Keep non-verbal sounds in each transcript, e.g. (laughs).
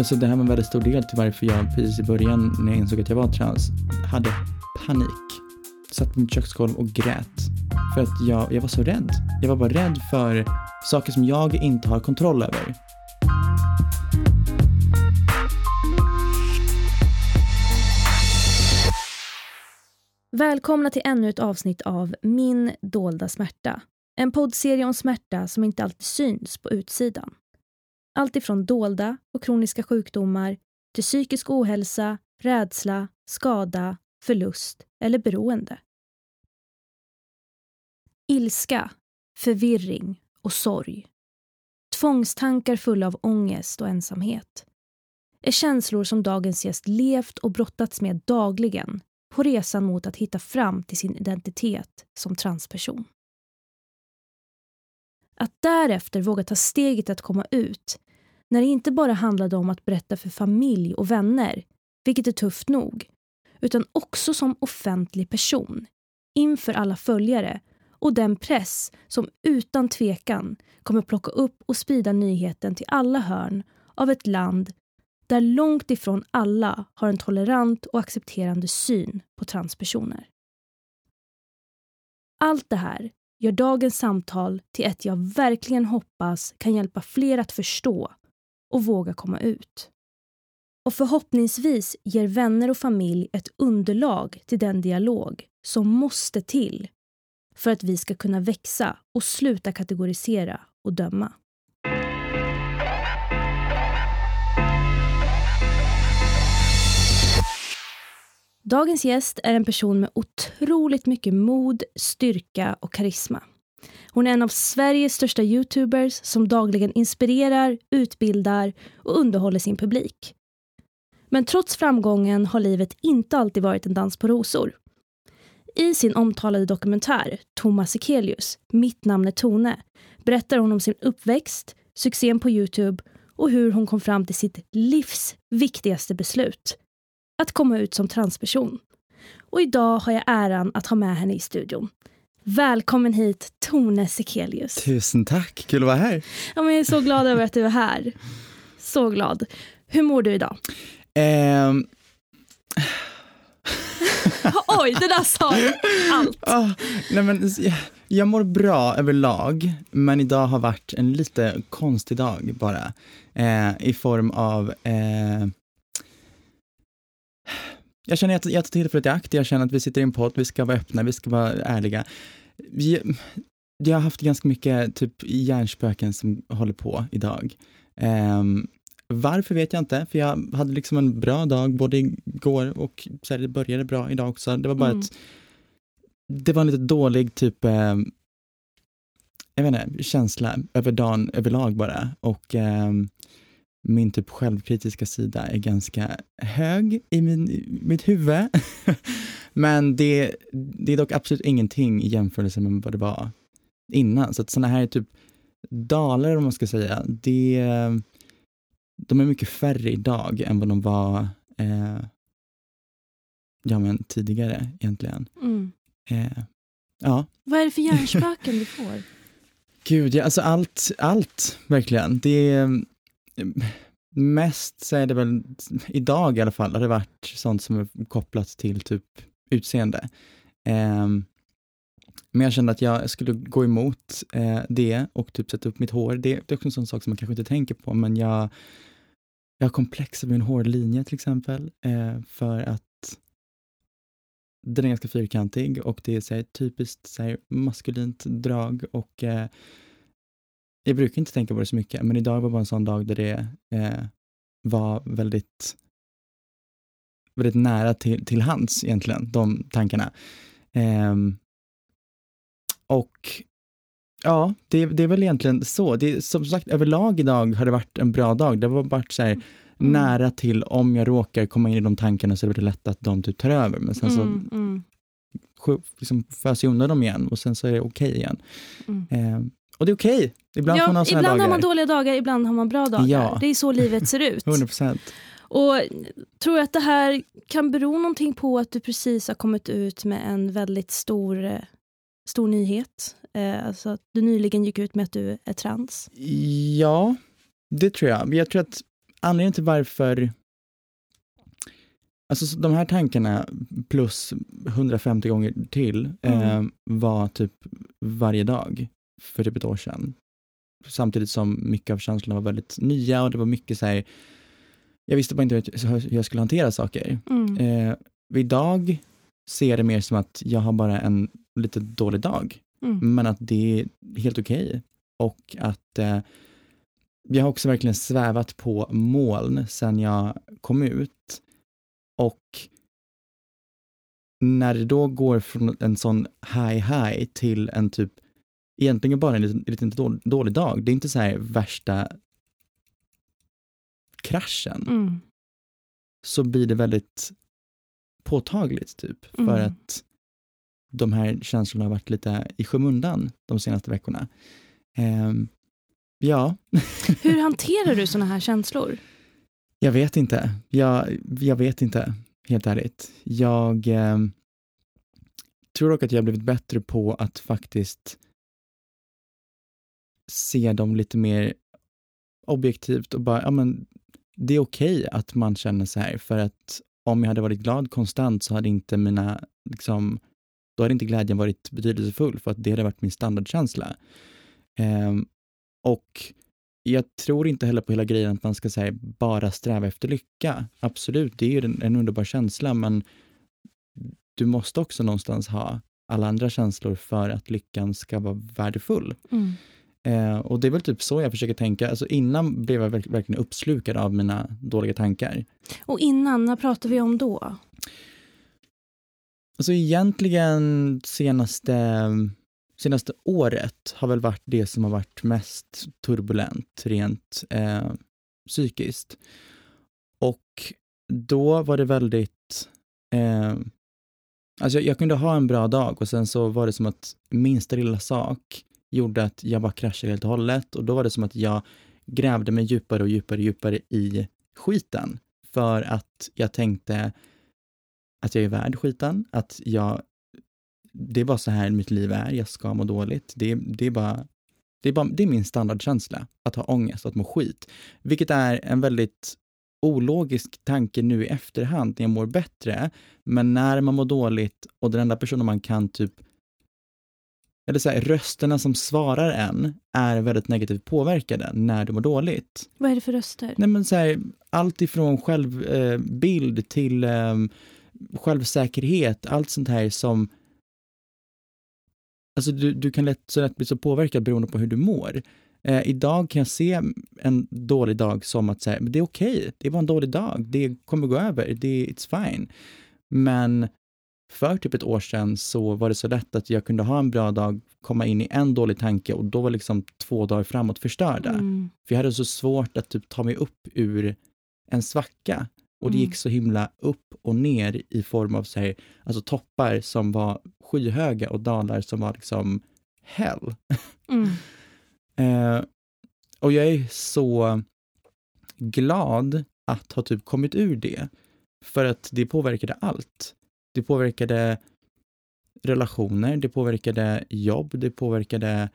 alltså det här var en väldigt stor del till varför jag precis i början när jag insåg att jag var trans hade panik. Satt på mitt köksgolv och grät. För att jag, jag var så rädd. Jag var bara rädd för saker som jag inte har kontroll över. Välkomna till ännu ett avsnitt av Min dolda smärta. En poddserie om smärta som inte alltid syns på utsidan. Allt ifrån dolda och kroniska sjukdomar till psykisk ohälsa, rädsla, skada, förlust eller beroende. Ilska, förvirring och sorg. Tvångstankar fulla av ångest och ensamhet är känslor som dagens gäst levt och brottats med dagligen på resan mot att hitta fram till sin identitet som transperson. Att därefter våga ta steget att komma ut när det inte bara handlade om att berätta för familj och vänner, vilket är tufft nog, utan också som offentlig person inför alla följare och den press som utan tvekan kommer plocka upp och sprida nyheten till alla hörn av ett land där långt ifrån alla har en tolerant och accepterande syn på transpersoner. Allt det här gör dagens samtal till ett jag verkligen hoppas kan hjälpa fler att förstå och våga komma ut. Och förhoppningsvis ger vänner och familj ett underlag till den dialog som måste till för att vi ska kunna växa och sluta kategorisera och döma. Dagens gäst är en person med otroligt mycket mod, styrka och karisma. Hon är en av Sveriges största youtubers som dagligen inspirerar, utbildar och underhåller sin publik. Men trots framgången har livet inte alltid varit en dans på rosor. I sin omtalade dokumentär Thomas Sekelius, Mitt namn är Tone, berättar hon om sin uppväxt, succén på Youtube och hur hon kom fram till sitt livs viktigaste beslut. Att komma ut som transperson. Och idag har jag äran att ha med henne i studion. Välkommen hit, Tone Sekelius. Tusen tack, kul att vara här. Ja, men jag är så glad över att du är här. Så glad. Hur mår du idag? Um... (laughs) Oj, det där sa allt. Oh, nej men, jag, jag mår bra överlag, men idag har varit en lite konstig dag bara. Eh, I form av eh, jag känner att jag tar tillfället i akt, jag känner att vi sitter i en podd, vi ska vara öppna, vi ska vara ärliga. Vi, jag har haft ganska mycket typ hjärnspöken som håller på idag. Um, varför vet jag inte, för jag hade liksom en bra dag både igår och så här, det började bra idag också. Det var bara mm. ett, det var en lite dålig typ, eh, jag vet inte, känsla över dagen överlag bara. Och eh, min typ självkritiska sida är ganska hög i min, mitt huvud. (laughs) Men det, det är dock absolut ingenting i jämförelse med vad det var innan. Så att sådana här typ dalar, om man ska säga, det, de är mycket färre idag än vad de var eh, ja, men tidigare egentligen. Mm. Eh, ja. Vad är det för hjärnspöken (laughs) du får? Gud, ja, alltså allt, allt verkligen. Det Mest så är det väl, idag i alla fall, har det varit sånt som är kopplat till typ utseende. Eh, men jag kände att jag skulle gå emot eh, det och typ sätta upp mitt hår. Det, det är också en sån sak som man kanske inte tänker på, men jag, jag har komplex över min hårlinje till exempel, eh, för att den är ganska fyrkantig och det är så här, typiskt så här, maskulint drag och eh, jag brukar inte tänka på det så mycket, men idag var bara en sån dag där det eh, var väldigt, väldigt nära till, till hands egentligen, de tankarna. Eh, och ja, det, det är väl egentligen så. Det, som sagt, överlag idag har det varit en bra dag. Det var bara så här, mm. nära till om jag råkar komma in i de tankarna så är det lätt att de typ tar över. Men sen så mm, mm. liksom föser jag undan dem igen och sen så är det okej okay igen. Eh, och det är okej. Okay. Ibland ja, får man Ibland dagar. har man dåliga dagar, ibland har man bra dagar. Ja. Det är så livet ser ut. (laughs) 100%. Och tror att det här kan bero någonting på att du precis har kommit ut med en väldigt stor, eh, stor nyhet? Eh, alltså att du nyligen gick ut med att du är trans? Ja, det tror jag. Jag tror att anledningen till varför Alltså de här tankarna plus 150 gånger till Mm. eh, var typ varje dag för typ ett år sedan. Samtidigt som mycket av känslorna var väldigt nya och det var mycket så här, jag visste bara inte hur jag skulle hantera saker. Mm. Eh, idag ser jag det mer som att jag har bara en lite dålig dag, Mm. men att det är helt okej. Och att eh, jag har också verkligen svävat på moln sedan jag kom ut. Och när det då går från en sån high high till en typ, egentligen bara en liten, liten dålig, dålig dag, det är inte så här värsta kraschen Mm. så blir det väldigt påtagligt typ. För Mm. att de här känslorna har varit lite i skymundan de senaste veckorna. Ehm, ja, (laughs) Hur hanterar du såna här känslor? jag vet inte. Jag, jag vet inte, helt ärligt. Jag ehm, tror dock att jag har blivit bättre på att faktiskt se dem lite mer objektivt och bara, ja men det är okej att man känner så här för att om jag hade varit glad konstant så hade inte mina, liksom, då hade inte glädjen varit betydelsefull för att det hade varit min standardkänsla. Ehm, och jag tror inte heller på hela grejen att man ska säga bara sträva efter lycka. Absolut, det är ju en, en underbar känsla, men du måste också någonstans ha alla andra känslor för att lyckan ska vara värdefull. Mm. Eh, och det är väl typ så jag försöker tänka. Alltså innan blev jag verk- verkligen uppslukad av mina dåliga tankar. Och innan, när pratar vi om då? Alltså egentligen senaste, senaste året har väl varit det som har varit mest turbulent rent eh, psykiskt. Och då var det väldigt, eh, alltså jag, jag kunde ha en bra dag och sen så var det som att minsta lilla sak gjorde att jag bara kraschade helt och hållet. Och då var det som att jag grävde mig djupare och djupare och djupare i skiten. För att jag tänkte att jag är värd skiten, att jag, det är bara så här mitt liv är, jag ska må dåligt. Det, det, är bara, det, är bara, det är min standardkänsla, att ha ångest, att må skit. Vilket är en väldigt ologisk tanke nu i efterhand när jag mår bättre, men när man mår dåligt och den enda personen man kan typ eller så här, rösterna som svarar en är väldigt negativt påverkade när du mår dåligt. Vad är det för röster? Nej, men så här, allt ifrån självbild eh, till eh, självsäkerhet, allt sånt här som Alltså du, du kan lätt, så lätt bli så påverkad beroende på hur du mår. Eh, idag kan jag se en dålig dag som att säga, det är okej, det är bara en dålig dag, det kommer gå över, det, it's fine. Men för typ ett år sedan så var det så lätt att jag kunde ha en bra dag, komma in i en dålig tanke och då var liksom två dagar framåt förstörda. Mm. För jag hade så svårt att typ ta mig upp ur en svacka. Och det Mm. gick så himla upp och ner i form av så här, alltså toppar som var skyhöga och dalar som var liksom hell. Mm. (laughs) Eh, och jag är så glad att ha typ kommit ur det. För att det påverkade allt. Det påverkade relationer, det påverkade jobb, det påverkade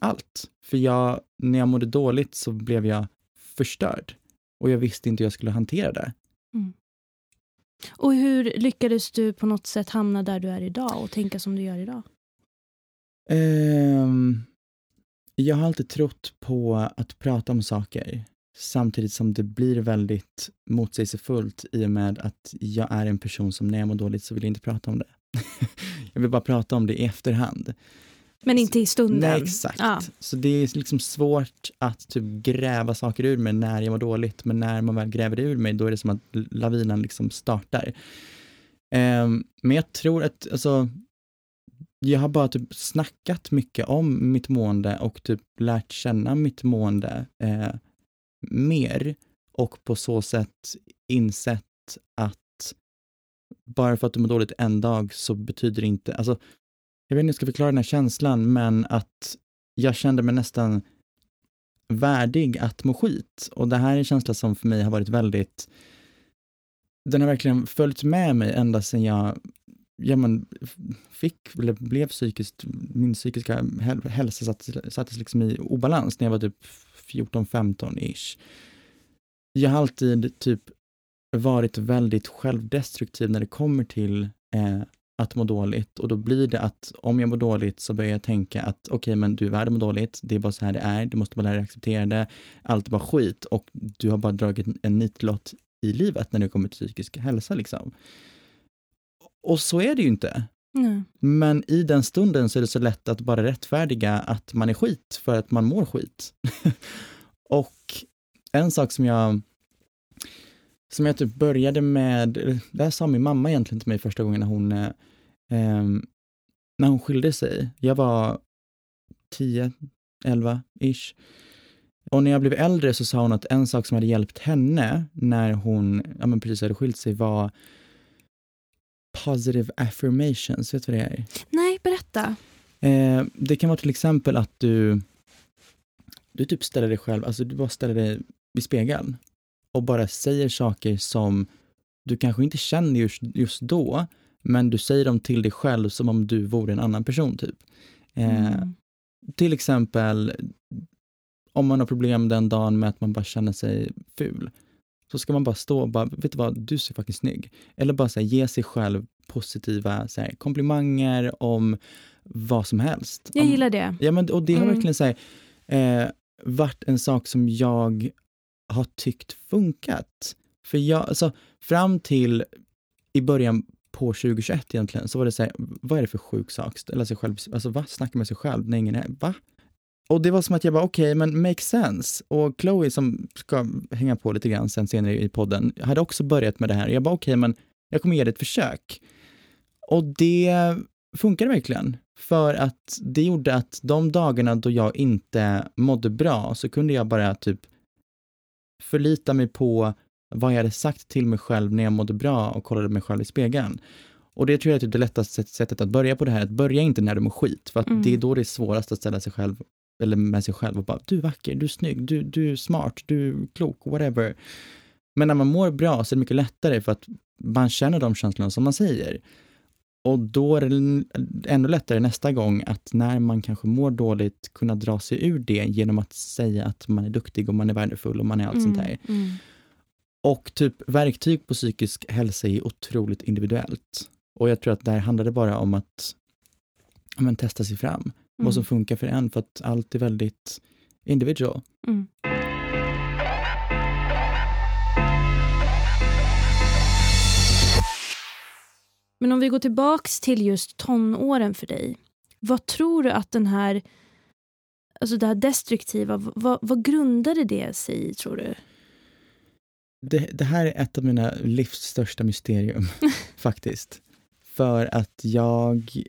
allt. För jag, när jag mådde dåligt så blev jag förstörd. Och jag visste inte hur jag skulle hantera det. Och hur lyckades du på något sätt hamna där du är idag och tänka som du gör idag? Ehm, jag har alltid trott på att prata om saker samtidigt som det blir väldigt motsägelsefullt i och med att jag är en person som när jag mår dåligt så vill jag inte prata om det. (laughs) jag vill bara prata om det i efterhand. Men inte i stunden? Nej, exakt. Ja. Så det är liksom svårt att typ gräva saker ur mig när jag mår dåligt, men när man väl gräver det ur mig, då är det som att lavinen liksom startar. Ehm, men jag tror att, alltså, jag har bara typ snackat mycket om mitt mående och typ lärt känna mitt mående eh, mer och på så sätt insett att bara för att du mår dåligt en dag så betyder det inte, alltså jag vet inte hur jag ska förklara den här känslan, men att jag kände mig nästan värdig att må skit. Och det här är en känsla som för mig har varit väldigt, den har verkligen följt med mig ända sedan jag ja, men, fick, eller blev psykiskt, min psykiska häl- hälsa sattes, sattes liksom i obalans när jag var typ 14-15 ish. jag har alltid typ varit väldigt självdestruktiv när det kommer till eh, att må dåligt och då blir det att om jag mår dåligt så börjar jag tänka att okej, okay, men du är värd att må dåligt. Det är bara så här det är. Du måste bara lära dig acceptera det. Allt är bara skit och du har bara dragit en nitlott i livet när det kommer till psykisk hälsa liksom. Och så är det ju inte. Nej. Men i den stunden så är det så lätt att bara rättfärdiga att man är skit för att man mår skit. (laughs) och en sak som jag som jag typ började med, det här sa min mamma egentligen till mig första gången när hon, eh, när hon skilde sig. Jag var 10, 11 ish. Och när jag blev äldre så sa hon att en sak som hade hjälpt henne när hon ja, men precis hade skilt sig var positive affirmations. Vet du vad det är? Nej, berätta. Eh, det kan vara till exempel att du, du typ ställer dig själv, alltså du bara ställer dig vid spegeln och bara säger saker som du kanske inte känner just, just då, men du säger dem till dig själv som om du vore en annan person. typ. Eh, mm. Till exempel, om man har problem den dagen med att man bara känner sig ful, så ska man bara stå och bara, vet du vad, du ser faktiskt snygg. Eller bara så här, ge sig själv positiva så här, komplimanger om vad som helst. Jag gillar det. Ja, men, och det har mm. verkligen så här, eh, varit en sak som jag har tyckt funkat. För jag, alltså, fram till i början på 2021 egentligen, så var det så här, vad är det för sjuk sak? Ställa sig själv, alltså va? Snacka med sig själv när ingen är, va? Och det var som att jag bara, okej, okay, men make sense. Och Chloe som ska hänga på lite grann sen senare i podden, hade också börjat med det här. Jag bara, okej, okay, men jag kommer ge det ett försök. Och det funkade verkligen. För att det gjorde att de dagarna då jag inte mådde bra så kunde jag bara typ förlita mig på vad jag hade sagt till mig själv när jag mådde bra och kollade mig själv i spegeln. Och det tror jag är typ det lättaste sättet att börja på det här, att börja inte när du mår skit, för att mm. det är då det är svårast att ställa sig själv, eller med sig själv och bara, du är vacker, du är snygg, du, du är smart, du är klok, whatever. Men när man mår bra så är det mycket lättare för att man känner de känslorna som man säger. Och då är det ännu lättare nästa gång att när man kanske mår dåligt kunna dra sig ur det genom att säga att man är duktig och man är värdefull och man är allt mm, sånt här. Mm. Och typ verktyg på psykisk hälsa är otroligt individuellt. Och jag tror att där handlar det bara om att men, testa sig fram. Mm. Vad som mm. funkar för en, för att allt är väldigt individual. Mm. Men om vi går tillbaks till just tonåren för dig. Vad tror du att den här, alltså det här destruktiva, vad, vad grundade det sig i tror du? Det, det här är ett av mina livs största mysterium, (laughs) faktiskt. För att jag,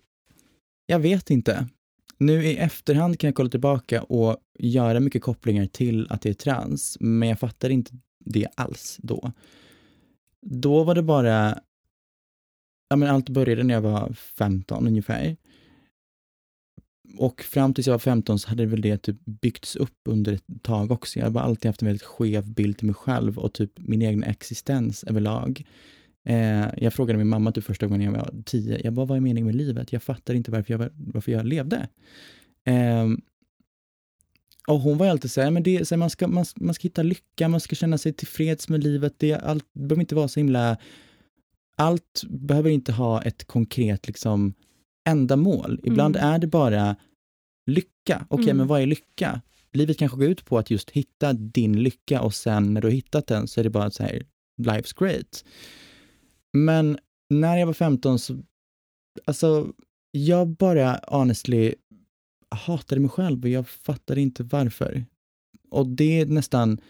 jag vet inte. Nu i efterhand kan jag kolla tillbaka och göra mycket kopplingar till att det är trans, men jag fattar inte det alls då. Då var det bara ja, men allt började när jag var 15 ungefär. Och fram tills jag var 15 så hade väl det typ byggts upp under ett tag också. Jag har bara alltid haft en väldigt skev bild till mig själv och typ min egen existens överlag. Eh, jag frågade min mamma typ första gången jag var 10, jag bara, vad är meningen med livet? Jag fattar inte varför jag, varför jag levde. Eh, och hon var alltid så här, men det, så här, man, ska, man, man ska hitta lycka, man ska känna sig tillfreds med livet. Det, allt, det behöver inte vara så himla allt behöver inte ha ett konkret liksom, ändamål. Ibland mm. är det bara lycka. Okej, okay, mm. men vad är lycka? Livet kanske går ut på att just hitta din lycka och sen när du har hittat den så är det bara så här, life's great. Men när jag var 15 så, alltså, jag bara honestly hatade mig själv och jag fattade inte varför. Och det är nästan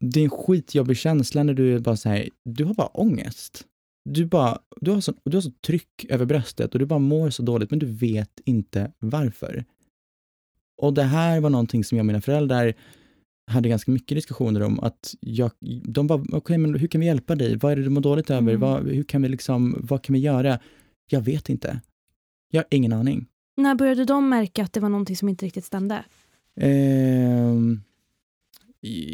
det är en skitjobbig känsla när du är bara så här, du har bara ångest. Du, bara, du, har så, du har så tryck över bröstet och du bara mår så dåligt, men du vet inte varför. Och det här var någonting som jag och mina föräldrar hade ganska mycket diskussioner om. att jag, De bara, okej, okay, men hur kan vi hjälpa dig? Vad är det du mår dåligt över? Mm. Vad, hur kan vi liksom, vad kan vi göra? Jag vet inte. Jag har ingen aning. När började de märka att det var någonting som inte riktigt stämde? Eh,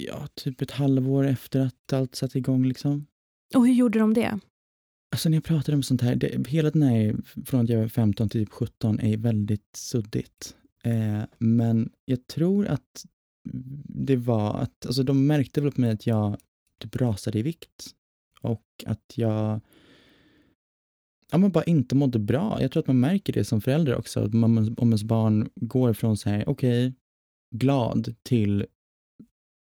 Ja, typ ett halvår efter att allt satte igång liksom. Och hur gjorde de det? Alltså när jag pratade om sånt här, det, hela den här, från att jag var 15 till typ 17 är väldigt suddigt. Eh, men jag tror att det var att, alltså de märkte väl på mig att jag typ rasade i vikt och att jag ja, men bara inte mådde bra. Jag tror att man märker det som förälder också, att man, om ens barn går från så här, okej, okay, glad till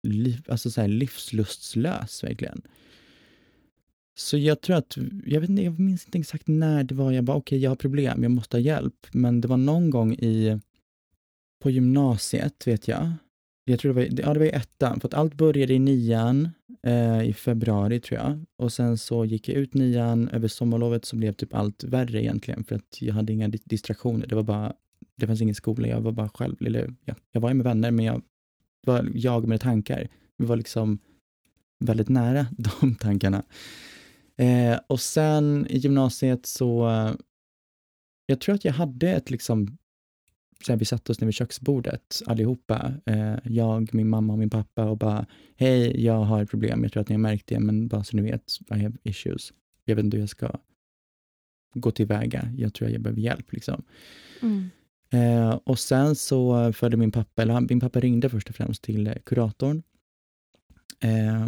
liv, alltså så här livslustslös verkligen. Så jag tror att, jag, vet inte, jag minns inte exakt när det var jag bara okej, okay, jag har problem, jag måste ha hjälp. Men det var någon gång i, på gymnasiet vet jag. Jag tror det var, ja, det var i ettan, för att allt började i nian eh, i februari tror jag. Och sen så gick jag ut nian, över sommarlovet så blev typ allt värre egentligen för att jag hade inga distraktioner. Det var bara, det fanns ingen skola, jag var bara själv. Eller, ja, jag var ju med vänner men jag var jag med tankar. Vi var liksom väldigt nära (laughs) de tankarna. Eh, och sen i gymnasiet så, eh, jag tror att jag hade ett liksom, så här, vi satte oss ner vid köksbordet allihopa, eh, jag, min mamma och min pappa och bara, hej, jag har ett problem, jag tror att ni har märkt det, men bara så ni vet, I have issues. Jag vet inte hur jag ska gå tillväga, jag tror jag behöver hjälp liksom. Mm. Eh, och sen så förde min pappa, eller min pappa ringde först och främst till kuratorn eh,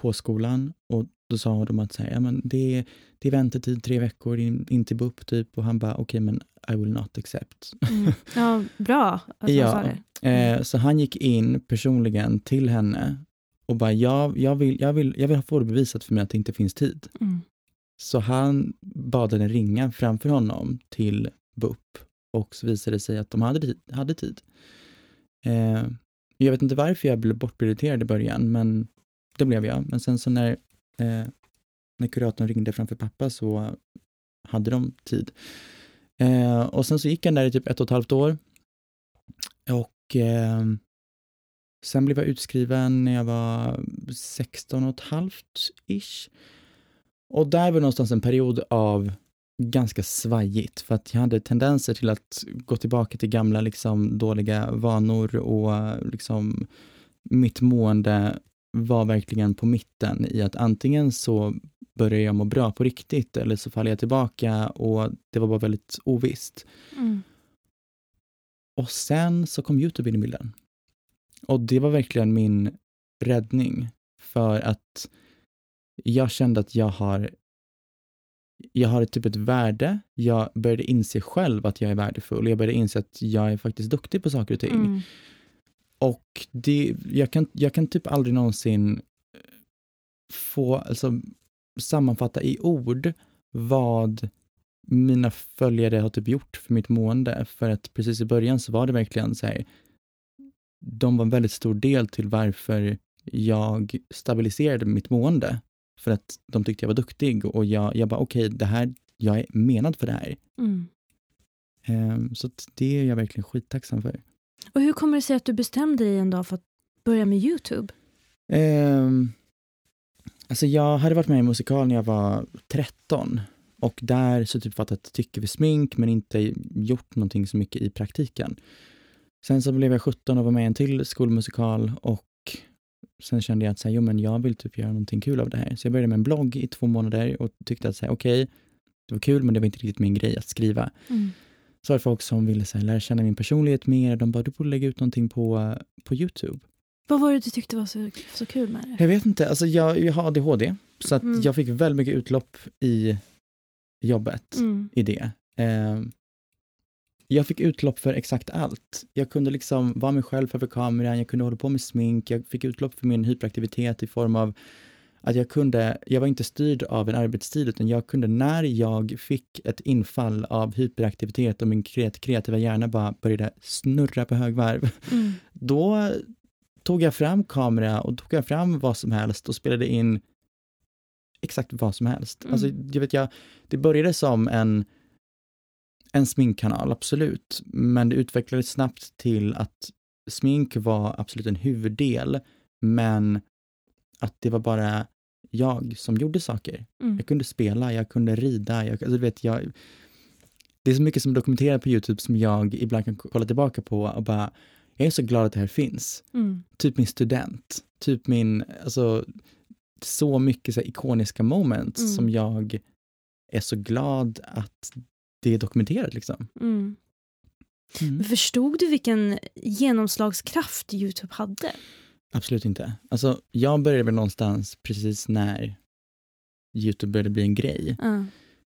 på skolan och då sa de att så här, ja, men det, det är väntetid tre veckor in, in till BUP typ och han bara okej okay, men I will not accept. Mm. Ja, bra att ja, sa det. Mm. Eh, så han gick in personligen till henne och bara jag, jag, vill, jag, vill, jag vill få det bevisat för mig att det inte finns tid. Mm. Så han bad henne ringa framför honom till BUP och så visade det sig att de hade, hade tid. Eh, jag vet inte varför jag blev bortprioriterad i början, men det blev jag. Men sen så när, eh, när kuratorn ringde framför pappa så hade de tid. Eh, och sen så gick han där i typ ett och ett halvt år. Och eh, sen blev jag utskriven när jag var 16 och ett halvt ish. Och där var någonstans en period av ganska svajigt för att jag hade tendenser till att gå tillbaka till gamla liksom, dåliga vanor och liksom, mitt mående var verkligen på mitten i att antingen så börjar jag må bra på riktigt eller så faller jag tillbaka och det var bara väldigt ovisst. Mm. Och sen så kom Youtube in i bilden. Och det var verkligen min räddning för att jag kände att jag har jag har typ ett värde. Jag började inse själv att jag är värdefull. Jag började inse att jag är faktiskt duktig på saker och ting. Mm. Och det, jag, kan, jag kan typ aldrig någonsin eh, få, alltså sammanfatta i ord vad mina följare har typ gjort för mitt mående. För att precis i början så var det verkligen så här, de var en väldigt stor del till varför jag stabiliserade mitt mående. För att de tyckte jag var duktig och jag, jag bara okej, okay, det här, jag är menad för det här. Mm. Um, så det är jag verkligen skittacksam för. Och hur kommer det sig att du bestämde dig en dag för att börja med Youtube? Um, alltså jag hade varit med i musikal när jag var 13 och där så typ fattat tycke för smink men inte gjort någonting så mycket i praktiken. Sen så blev jag 17 och var med i en till skolmusikal och sen kände jag att så här, jo, men jag vill typ göra någonting kul av det här. Så jag började med en blogg i två månader och tyckte att okej, okay, det var kul men det var inte riktigt min grej att skriva. Mm. Så var det folk som ville så här, lära känna min personlighet mer. De bara, du borde lägga ut någonting på, på Youtube. Vad var det du tyckte var så, så kul med det? Jag vet inte, alltså jag, jag har ADHD. Så att mm. jag fick väldigt mycket utlopp i jobbet, mm. i det. Eh, jag fick utlopp för exakt allt. Jag kunde liksom vara mig själv framför kameran, jag kunde hålla på med smink, jag fick utlopp för min hyperaktivitet i form av att jag kunde, jag var inte styrd av en arbetstid, utan jag kunde när jag fick ett infall av hyperaktivitet och min kreativa hjärna bara började snurra på högvarv, mm. (laughs) då tog jag fram kamera och tog jag fram vad som helst och spelade in exakt vad som helst. Mm. Alltså, jag vet, jag, det började som en en sminkkanal, absolut. Men det utvecklades snabbt till att smink var absolut en huvuddel, men att det var bara jag som gjorde saker. Mm. Jag kunde spela, jag kunde rida, jag, alltså, vet, jag, det är så mycket som är dokumenterat på Youtube som jag ibland kan kolla tillbaka på och bara, jag är så glad att det här finns. Mm. Typ min student, typ min, alltså så mycket så här, ikoniska moments mm. som jag är så glad att det är dokumenterat liksom. Mm. Mm. Förstod du vilken genomslagskraft Youtube hade? Absolut inte. Alltså, jag började väl någonstans precis när Youtube började bli en grej. Ja.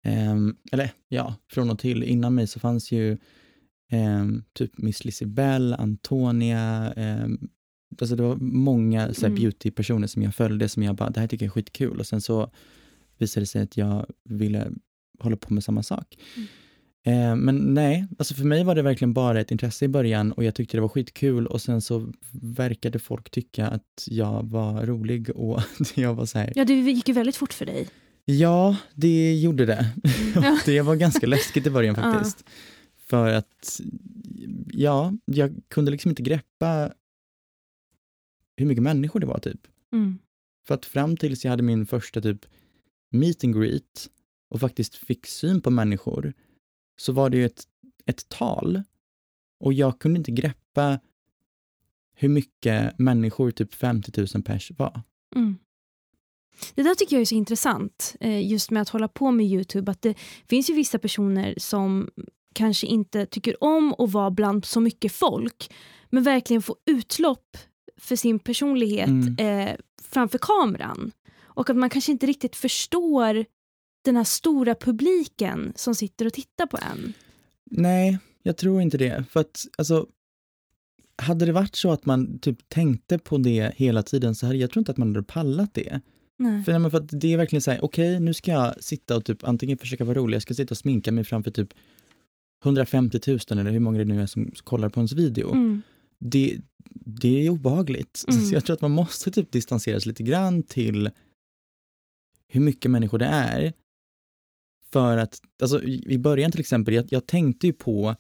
Ehm, eller ja, från och till. Innan mig så fanns ju ehm, typ Miss Lisibell, Antonia, ehm, alltså det var många så Mm. beautypersoner som jag följde som jag bara, det här tycker jag är skitkul. Och sen så visade det sig att jag ville hålla på med samma sak. Mm. Ehm, men nej, alltså för mig var det verkligen bara ett intresse i början och jag tyckte det var skitkul och sen så verkade folk tycka att jag var rolig och (laughs) jag var så här, ja, det gick ju väldigt fort för dig. Ja, det gjorde det. (laughs) Ja. det var ganska läskigt i början Ja. faktiskt. För att, ja, jag kunde liksom inte greppa hur mycket människor det var typ. Mm. För att fram tills jag hade min första typ meet and greet och faktiskt fick syn på människor så var det ju ett, ett tal och jag kunde inte greppa hur mycket människor, typ 50 000 pers var. Mm. Det där tycker jag är så intressant, eh, just med att hålla på med Youtube. Att det finns ju vissa personer som kanske inte tycker om att vara bland så mycket folk, men verkligen få utlopp för sin personlighet Mm. eh, framför kameran. Och att man kanske inte riktigt förstår den här stora publiken som sitter och tittar på en. Nej, jag tror inte det. För att, alltså, hade det varit så att man typ tänkte på det hela tiden så hade jag tror inte att man hade pallat det. Nej. För, nej, för att det är verkligen så här, okej, nu ska jag sitta och typ antingen försöka vara rolig, jag ska sitta och sminka mig framför typ 150 000 eller hur många det nu är som kollar på ens video. Mm. Det, det är obehagligt. (laughs) Mm. Så jag tror att man måste typ distansera sig lite grann till hur mycket människor det är. För att, alltså i början till exempel, jag, jag tänkte ju på,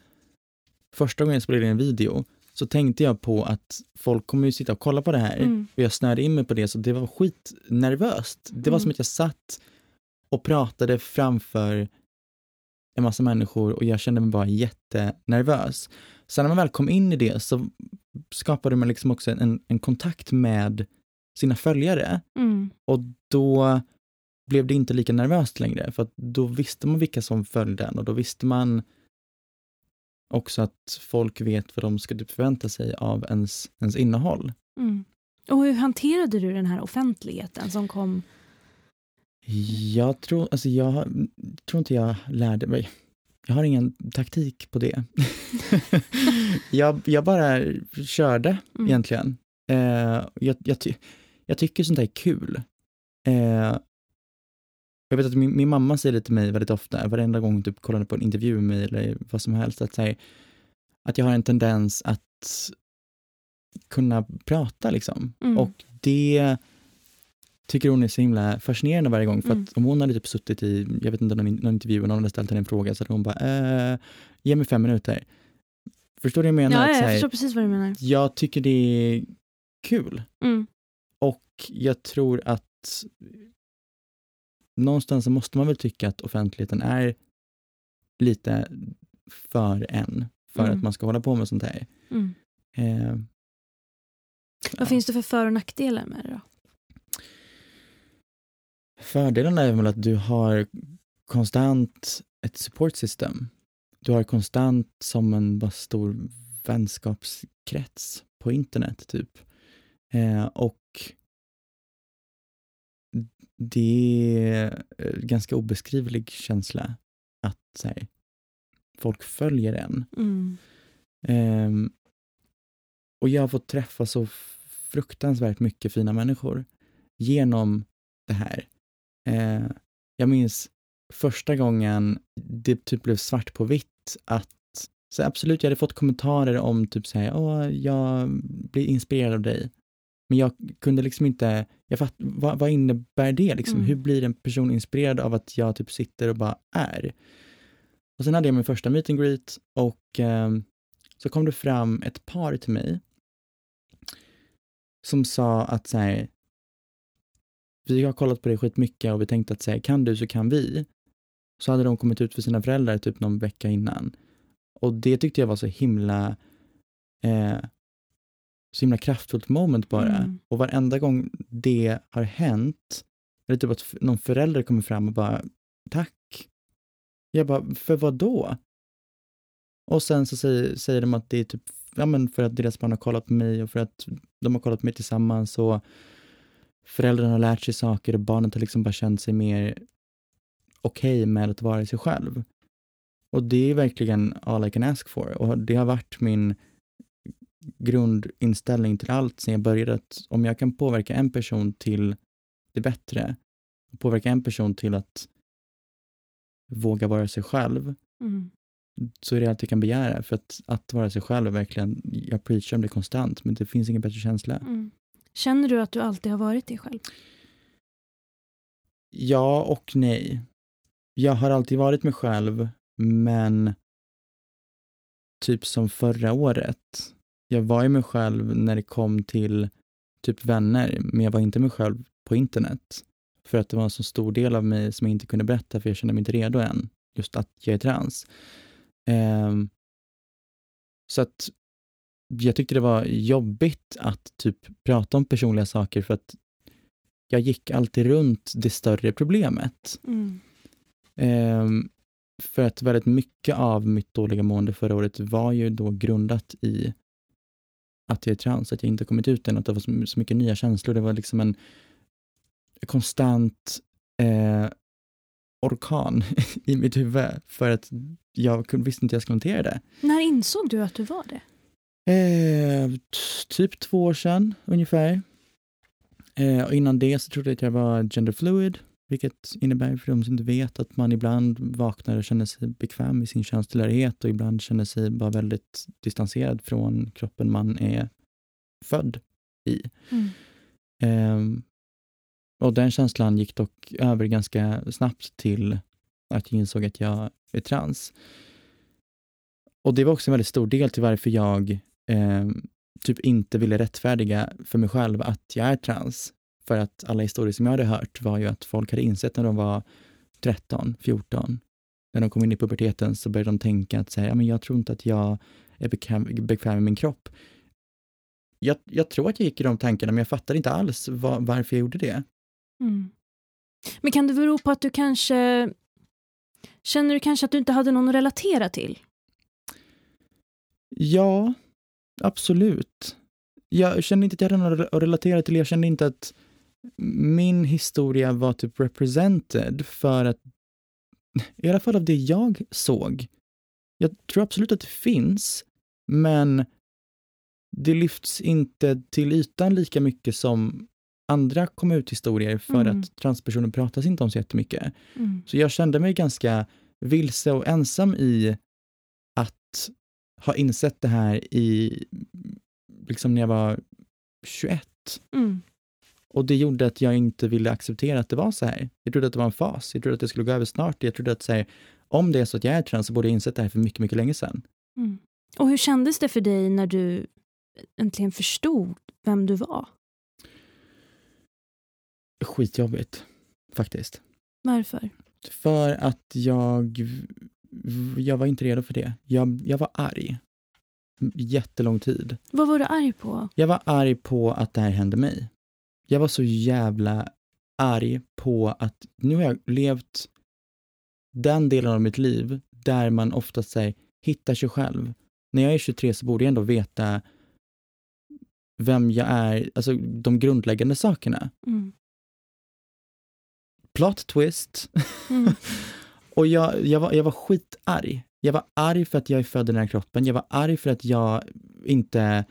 första gången jag spelade in en video, så tänkte jag på att folk kommer ju sitta och kolla på det här. Mm. Och jag snöade in mig på det, så det var skitnervöst. Det var Mm. som att jag satt och pratade framför en massa människor och jag kände mig bara jättenervös. Sen när man väl kom in i det så skapade man liksom också en, en kontakt med sina följare Mm. och då blev det inte lika nervöst längre för att då visste man vilka som följde en och då visste man också att folk vet vad de ska typ förvänta sig av ens, ens innehåll. Mm. Och hur hanterade du den här offentligheten som kom? Jag tror, alltså jag tror inte jag lärde mig. Jag har ingen taktik på det. (laughs) jag, jag bara körde Mm. egentligen. Eh, jag, jag, ty, jag tycker sånt där är kul. Eh, jag vet att min, min mamma säger det till mig väldigt ofta, varenda gång hon typ kollade på en intervju med mig eller vad som helst, att, säga, att jag har en tendens att kunna prata liksom. Mm. Och det tycker hon är så himla fascinerande varje gång. För Mm. att om hon hade typ suttit i, jag vet inte, någon, någon intervju och någon hade ställt henne en fråga så hade hon bara, eh, ge mig fem minuter. Förstår du vad jag menar? Ja, jag här, förstår precis vad du menar. jag tycker det är kul. Mm. Och jag tror att någonstans måste man väl tycka att offentligheten är lite för en, för Mm. att man ska hålla på med sånt här. Mm. Eh, Vad ja. finns det för för och nackdelar med det då? Fördelen är väl att du har konstant ett support system. Du har konstant som en bara stor vänskapskrets på internet typ. Eh, och det är en ganska obeskrivlig känsla att här, folk följer en. Mm. Ehm, och jag har fått träffa så fruktansvärt mycket fina människor genom det här. Eh, jag minns första gången det typ blev svart på vitt att så absolut, jag hade fått kommentarer om typ så här, åh, jag blir inspirerad av dig. Men jag kunde liksom inte, jag fatt, vad, vad innebär det liksom? Mm. Hur blir en person inspirerad av att jag typ sitter och bara är? Och sen hade jag min första meet and greet och ehm, så kom det fram ett par till mig som sa att så här, vi har kollat på det skitmycket och vi tänkte att så här, kan du så kan vi. Så hade de kommit ut för sina föräldrar typ någon vecka innan. Och det tyckte jag var så himla eh, så himla kraftfullt moment bara. Mm. Och varenda gång det har hänt, eller typ att någon förälder kommer fram och bara tack. Jag bara, för vad då? Och sen så säger, säger de att det är typ, ja men för att deras barn har kollat på mig och för att de har kollat på mig tillsammans och föräldrarna har lärt sig saker och barnet har liksom bara känt sig mer okej okay med att vara sig själv. Och det är verkligen all I can ask for. Och det har varit min grundinställning till allt sen jag började att om jag kan påverka en person till det bättre, påverka en person till att våga vara sig själv, mm. så är det allt jag kan begära. För att, att vara sig själv är verkligen, jag preachar om det konstant, men det finns ingen bättre känsla. Mm. Känner du att du alltid har varit dig själv? Ja och nej. Jag har alltid varit mig själv, men typ som förra året. Jag var ju mig själv när det kom till typ vänner, men jag var inte mig själv på internet. För att det var en så stor del av mig som jag inte kunde berätta, för jag kände mig inte redo än. Just att jag är trans. Um, så att jag tyckte det var jobbigt att typ prata om personliga saker för att jag gick alltid runt det större problemet. Mm. Um, för att väldigt mycket av mitt dåliga mående förra året var ju då grundat i att jag är trans, att jag inte kommit ut än, att det var så mycket nya känslor. Det var liksom en konstant eh, orkan (laughs) i mitt huvud för att jag visste inte hur jag skulle hantera det. När insåg du att du var det? Eh, typ två år sedan ungefär. Eh, och innan det så trodde jag att jag var genderfluid, vilket innebär för de som inte vet att man ibland vaknar och känner sig bekväm i sin könstillhörighet och ibland känner sig bara väldigt distanserad från kroppen man är född i. Mm. Eh, och den känslan gick dock över ganska snabbt till att jag insåg att jag är trans. Och det var också en väldigt stor del till varför jag eh, typ inte ville rättfärdiga för mig själv att jag är trans. För att alla historier som jag hade hört var ju att folk hade insett när de var 13, 14, när de kom in i puberteten så började de tänka att säga, ja, men jag tror inte att jag är bekväm, bekväm med min kropp. Jag, jag, tror att jag gick i de tankarna, men jag fattade inte alls var, varför jag gjorde det. Mm. Men kan det bero på att du kanske... Känner du kanske att du inte hade någon att relatera till? Ja, absolut. Jag kände inte att jag hade någon att relatera till. Jag kände inte att min historia var typ represented för att, i alla fall av det jag såg. Jag tror absolut att det finns, men det lyfts inte till ytan lika mycket som andra kom ut-historier för mm. att transpersoner pratas inte om så jättemycket. Mm. Så jag kände mig ganska vilse och ensam i att ha insett det här i, liksom när jag var 21. Mm. Och det gjorde att jag inte ville acceptera att det var så här. Jag trodde att det var en fas. Jag trodde att det skulle gå över snart. Jag trodde att här, om det är så att jag är trans så borde jag insett det här för mycket, mycket länge sedan. Mm. Och hur kändes det för dig när du äntligen förstod vem du var? skitjobbigt, faktiskt. Varför? För att jag, jag var inte redo för det. Jag, jag var arg. Jättelång tid. Vad var du arg på? Jag var arg på att det här hände mig. Jag var så jävla arg på att nu har jag levt den delen av mitt liv där man oftast säger hitta sig själv. När jag är 23 så borde jag ändå veta vem jag är, alltså de grundläggande sakerna. Mm plot twist. Mm. (laughs) och jag, jag, var, jag var skitarg. Jag var arg för att jag är född i den här kroppen. Jag var arg för att jag inte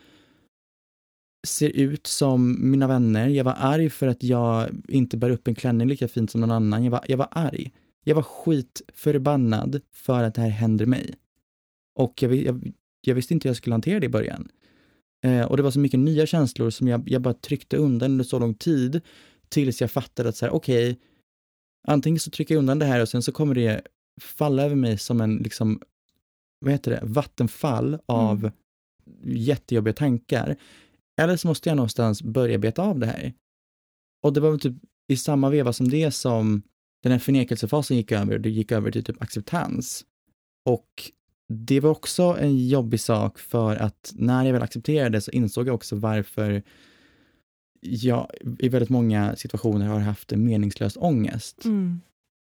ser ut som mina vänner. Jag var arg för att jag inte bär upp en klänning lika fint som någon annan. Jag var, jag var arg. Jag var skitförbannad för att det här händer mig. Och jag, jag, jag visste inte hur jag skulle hantera det i början. Eh, och det var så mycket nya känslor som jag, jag bara tryckte undan under så lång tid tills jag fattade att så här, okej, okay, antingen så trycker jag undan det här och sen så kommer det falla över mig som en, liksom, vad heter det, vattenfall av mm. jättejobbiga tankar. Eller så måste jag någonstans börja beta av det här. Och det var väl typ i samma veva som det som den här förnekelsefasen gick över, det gick över till typ acceptans. Och det var också en jobbig sak för att när jag väl accepterade så insåg jag också varför jag i väldigt många situationer har haft en meningslös ångest. Mm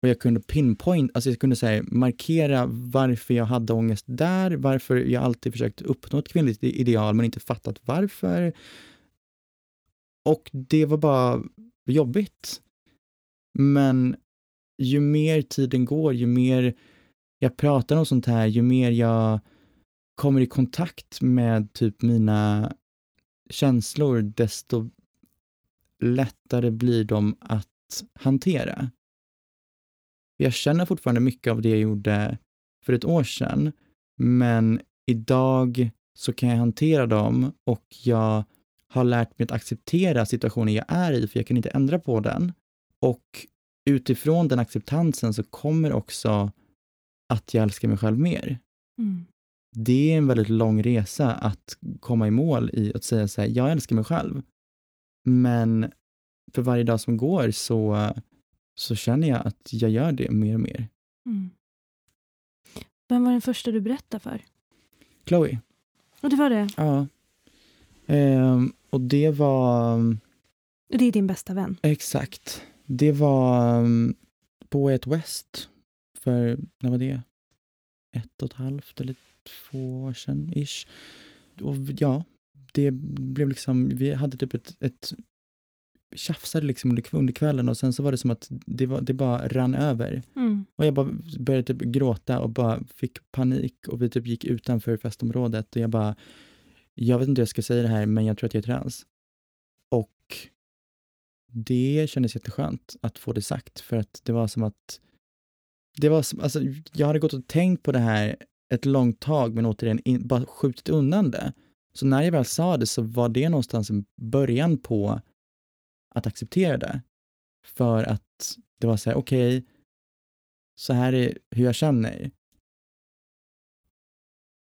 och jag kunde pinpoint, alltså jag kunde säga, markera varför jag hade ångest där, varför jag alltid försökt uppnå ett kvinnligt ideal men inte fattat varför. Och det var bara jobbigt. Men ju mer tiden går, ju mer jag pratar om sånt här, ju mer jag kommer i kontakt med typ mina känslor, desto lättare blir de att hantera. Jag känner fortfarande mycket av det jag gjorde för ett år sedan, men idag så kan jag hantera dem och jag har lärt mig att acceptera situationen jag är i, för jag kan inte ändra på den. Och utifrån den acceptansen så kommer också att jag älskar mig själv mer. Mm. Det är en väldigt lång resa att komma i mål i att säga så här, jag älskar mig själv. Men för varje dag som går så, så känner jag att jag gör det mer och mer. Mm. Vem var den första du berättade för? Chloe. Och det var det? Ja. Ehm, och det var... Det är din bästa vän? Exakt. Det var um, på ett West för, när var det? Ett och ett halvt eller två år sedan ish. Och ja, det blev liksom, vi hade typ ett, ett tjafsade liksom under, under kvällen och sen så var det som att det, var, det bara rann över. Mm. Och jag bara började typ gråta och bara fick panik och vi typ gick utanför festområdet och jag bara, jag vet inte hur jag ska säga det här men jag tror att jag är trans. Och det kändes jätteskönt att få det sagt för att det var som att det var som, alltså, jag hade gått och tänkt på det här ett långt tag men återigen in, bara skjutit undan det. Så när jag väl sa det så var det någonstans en början på att acceptera det. För att det var så här, okej, okay, så här är hur jag känner.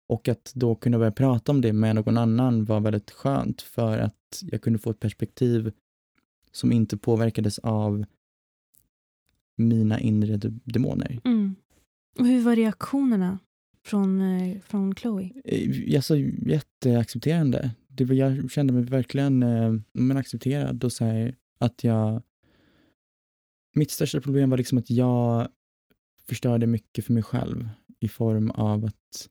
Och att då kunna börja prata om det med någon annan var väldigt skönt för att jag kunde få ett perspektiv som inte påverkades av mina inre demoner. Mm. Och hur var reaktionerna från, eh, från Chloe? Eh, alltså, jätteaccepterande. Det var, jag kände mig verkligen eh, men accepterad och så här, att jag... Mitt största problem var liksom att jag förstörde mycket för mig själv i form av att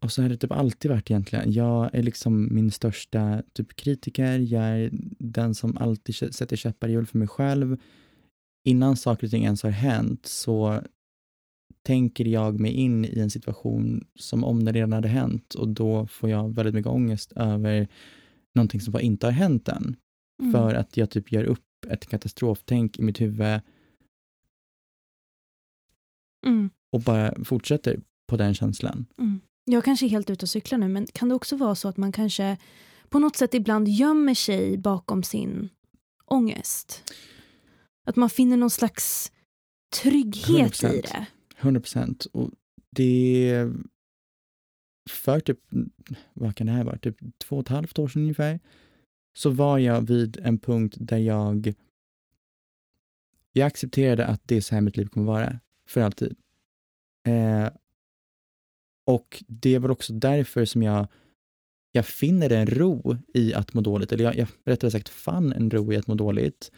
och så har det typ alltid varit egentligen. Jag är liksom min största typ kritiker. Jag är den som alltid sätter käppar i hjul för mig själv. Innan saker och ting ens har hänt så tänker jag mig in i en situation som om det redan hade hänt och då får jag väldigt mycket ångest över någonting som bara inte har hänt än. Mm. För att jag typ gör upp ett katastroftänk i mitt huvud mm. och bara fortsätter på den känslan. Mm. Jag kanske är helt ute och cyklar nu, men kan det också vara så att man kanske på något sätt ibland gömmer sig bakom sin ångest? Att man finner någon slags trygghet 100%. i det? 100 procent. Och det för typ, vad kan det här vara, typ två och ett halvt år sedan ungefär, så var jag vid en punkt där jag jag accepterade att det är så här mitt liv kommer vara, för alltid. Eh, och det är väl också därför som jag, jag finner en ro i att må dåligt, eller jag, jag rättare sagt fann en ro i att må dåligt,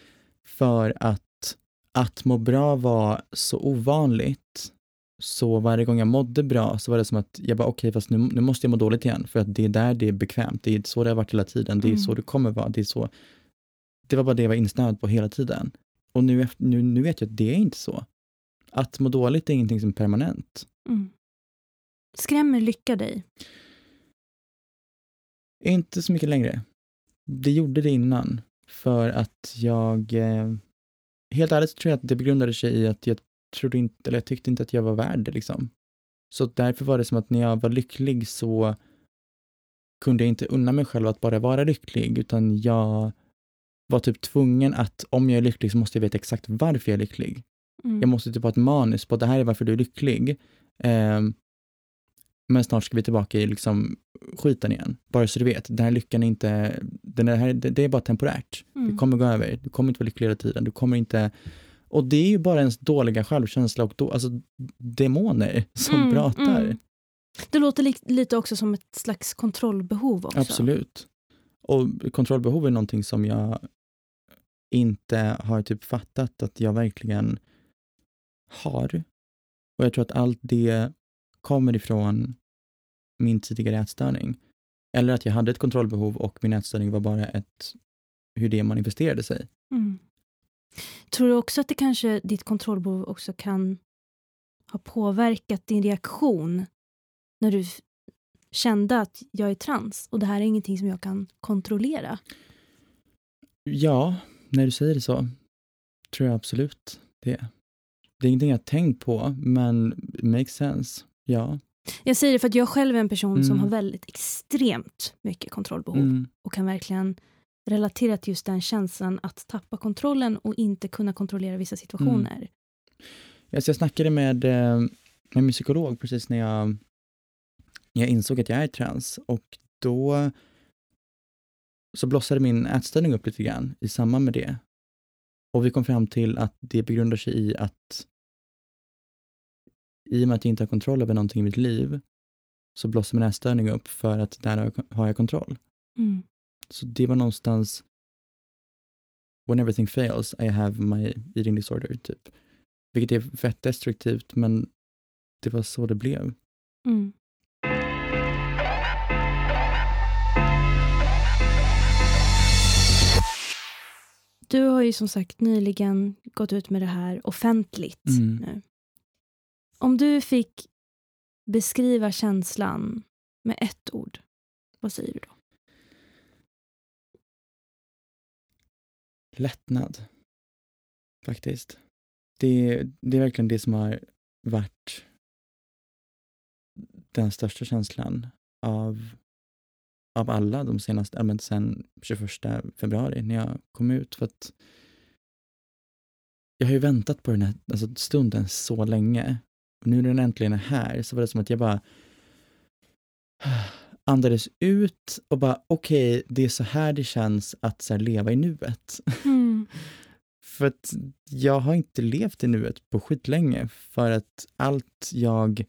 för att att må bra var så ovanligt. Så varje gång jag mådde bra så var det som att jag bara okej, okay, fast nu, nu måste jag må dåligt igen, för att det är där det är bekvämt. Det är så det har varit hela tiden. Det är mm. så det kommer vara. Det är så. Det var bara det jag var insnöad på hela tiden. Och nu, nu, nu vet jag att det är inte så. Att må dåligt är ingenting som är permanent. Mm. Skrämmer lycka dig? Inte så mycket längre. Det gjorde det innan, för att jag... Eh, helt ärligt så tror jag att det begrundade sig i att jag trodde inte, eller jag tyckte inte att jag var värd det liksom. Så därför var det som att när jag var lycklig så kunde jag inte unna mig själv att bara vara lycklig, utan jag var typ tvungen att om jag är lycklig så måste jag veta exakt varför jag är lycklig. Mm. Jag måste typ ha ett manus på det här är varför du är lycklig. Um, men snart ska vi tillbaka i liksom skiten igen. Bara så du vet, den här lyckan är inte, den här, det, det är bara temporärt. Mm. Det kommer gå över, du kommer inte vara lycklig hela tiden, du kommer inte och det är ju bara ens dåliga självkänsla och då, alltså demoner som mm, pratar. Mm. Det låter li lite också som ett slags kontrollbehov också. Absolut. Och kontrollbehov är någonting som jag inte har typ fattat att jag verkligen har. Och jag tror att allt det kommer ifrån min tidigare ätstörning. Eller att jag hade ett kontrollbehov och min ätstörning var bara ett, hur det manifesterade sig. Mm. Tror du också att det kanske, ditt kontrollbehov också kan ha påverkat din reaktion när du kände att jag är trans och det här är ingenting som jag kan kontrollera? Ja, när du säger det så tror jag absolut det. Det är ingenting jag tänkt på, men makes sense. Ja. Jag säger det för att jag själv är en person Mm. som har väldigt extremt mycket kontrollbehov Mm. och kan verkligen relatera till just den känslan att tappa kontrollen och inte kunna kontrollera vissa situationer. Alltså jag snackade med, eh, med min psykolog precis när jag, jag insåg att jag är trans och då så blossade min ätstörning upp lite grann i samband med det. Och vi kom fram till att det begrundar sig i att i och med att jag inte har kontroll över någonting i mitt liv så blossar min ätstörning upp för att där har jag, har jag kontroll. Mm. Så det var någonstans when everything fails I have my eating disorder typ. Vilket är fett destruktivt men det var så det blev. Mm. Du har ju som sagt nyligen gått ut med det här offentligt Mm. nu. Om du fick beskriva känslan med ett ord, vad säger du då? Lättnad. Faktiskt. Det, det är verkligen det som har varit den största känslan av, av alla de senaste, ja, men sen 21 februari när jag kom ut. För att jag har ju väntat på den här alltså, stunden så länge. Och nu när den äntligen är här så var det som att jag bara andades ut och bara okej, det är så här det känns att så leva i nuet. Mm. (laughs) För att jag har inte levt i nuet på skitlänge för att allt jag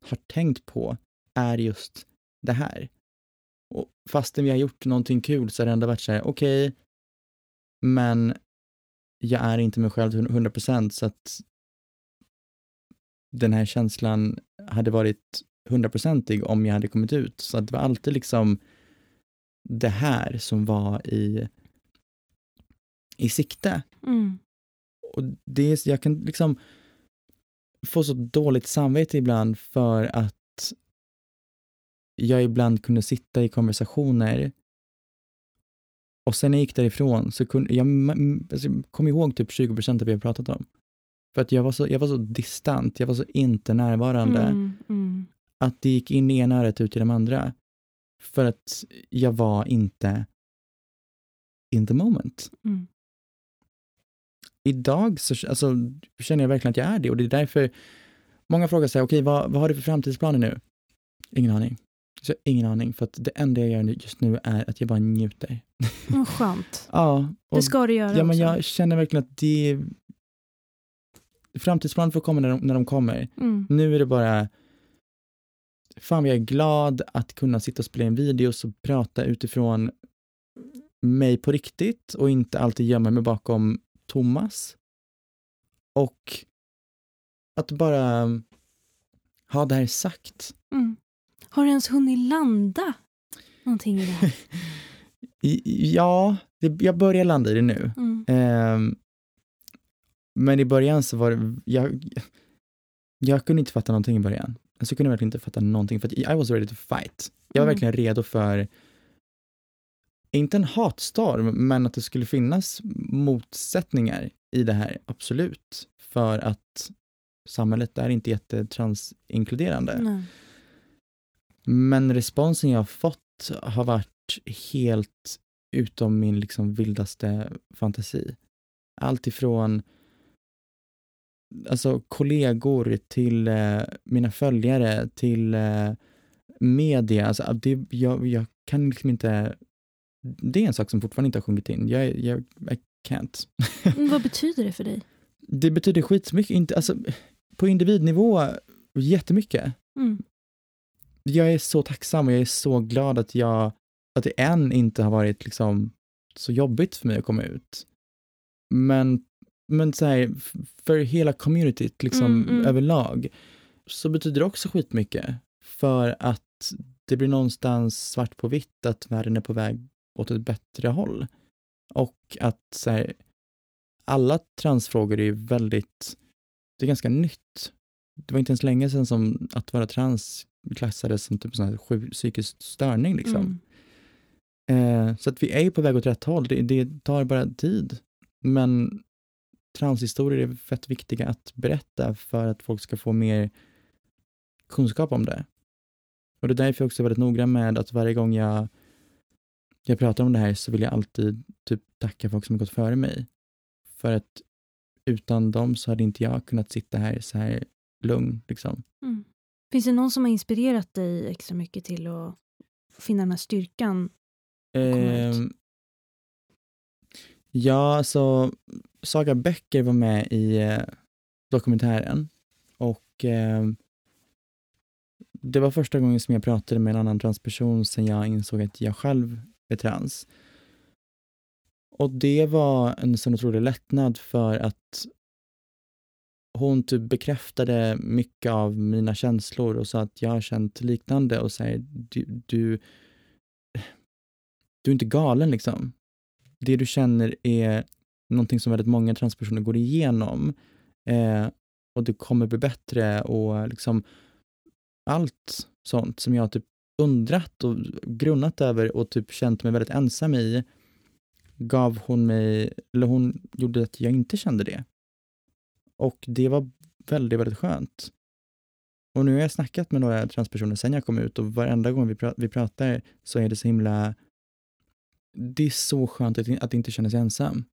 har tänkt på är just det här. Och fastän vi har gjort någonting kul så har det ändå varit så här, okej, men jag är inte mig själv till 100 procent så att den här känslan hade varit hundraprocentig om jag hade kommit ut. Så det var alltid liksom det här som var i, i sikte. Mm. Och det är, jag kan liksom få så dåligt samvete ibland för att jag ibland kunde sitta i konversationer och sen när jag gick därifrån så kunde jag, alltså, jag kom ihåg typ 20 procent av det vi har pratat om. För att jag var, så, jag var så distant, jag var så inte närvarande Mm. Mm. Att det gick in i ena örat ut i de andra. För att jag var inte in the moment. Mm. Idag så alltså, känner jag verkligen att jag är det och det är därför många frågar sig, okej vad, vad har du för framtidsplaner nu? Ingen aning. Så ingen aning, för att det enda jag gör just nu är att jag bara njuter. (laughs) Vad skönt. Ja, och, Det ska du göra ja men också. jag känner verkligen att det framtidsplaner får komma när de, när de kommer. Mm. Nu är det bara, fan jag är glad att kunna sitta och spela in videos och prata utifrån mig på riktigt och inte alltid gömma mig bakom Thomas. Och att bara ha det här sagt. Mm. Har du ens hunnit landa någonting i det här? (laughs) Ja, det, jag börjar landa i det nu. Mm. Ehm, men i början så var det, jag, jag kunde inte fatta någonting i början. Jag kunde verkligen inte fatta någonting för att I was ready to fight. Jag var Mm. verkligen redo för, inte en hatstorm, men att det skulle finnas motsättningar i det här, absolut. För att samhället är inte jättetransinkluderande. Nej. Men responsen jag har fått har varit helt utom min liksom vildaste fantasi. Allt ifrån alltså, kollegor till eh, mina följare till eh, media. Alltså, det, jag, jag kan liksom inte... Det är en sak som fortfarande inte har sjunkit in. Jag, jag, I can't. Vad (laughs) betyder det för dig? Det betyder skitmycket. Inte, alltså, på individnivå, jättemycket. Mm. jag är så tacksam och jag är så glad att jag, att det än inte har varit liksom så jobbigt för mig att komma ut. Men men så här, för hela communityt liksom Mm, mm. överlag så betyder det också skitmycket. För att det blir någonstans svart på vitt att världen är på väg åt ett bättre håll. Och att så här, alla transfrågor är väldigt, det är ganska nytt. Det var inte ens länge sedan som att vara trans klassades som typ sån här psykisk störning liksom. Mm. Eh, så att vi är ju på väg åt rätt håll. Det, det tar bara tid. Men transhistorier är fett viktiga att berätta för att folk ska få mer kunskap om det. Och det är därför jag också är väldigt noggrann med att varje gång jag, jag pratar om det här så vill jag alltid typ tacka folk som har gått före mig. För att utan dem så hade inte jag kunnat sitta här så här lugn. Liksom. Mm. Finns det någon som har inspirerat dig extra mycket till att finna den här styrkan? Ehm, ja, alltså Saga Bäcker var med i eh, dokumentären och eh, det var första gången som jag pratade med en annan transperson sen jag insåg att jag själv är trans. Och det var en sån otrolig lättnad för att hon typ bekräftade mycket av mina känslor och sa att jag har känt liknande och säger du, du, du är inte galen liksom. Det du känner är någonting som väldigt många transpersoner går igenom eh, och det kommer bli bättre och liksom allt sånt som jag typ undrat och grunnat över och typ känt mig väldigt ensam i gav hon mig, eller hon gjorde att jag inte kände det. Och det var väldigt, väldigt skönt. Och nu har jag snackat med några transpersoner sen jag kom ut och varenda gång vi, pra- vi pratar så är det så himla... Det är så skönt att, att inte känna sig ensam.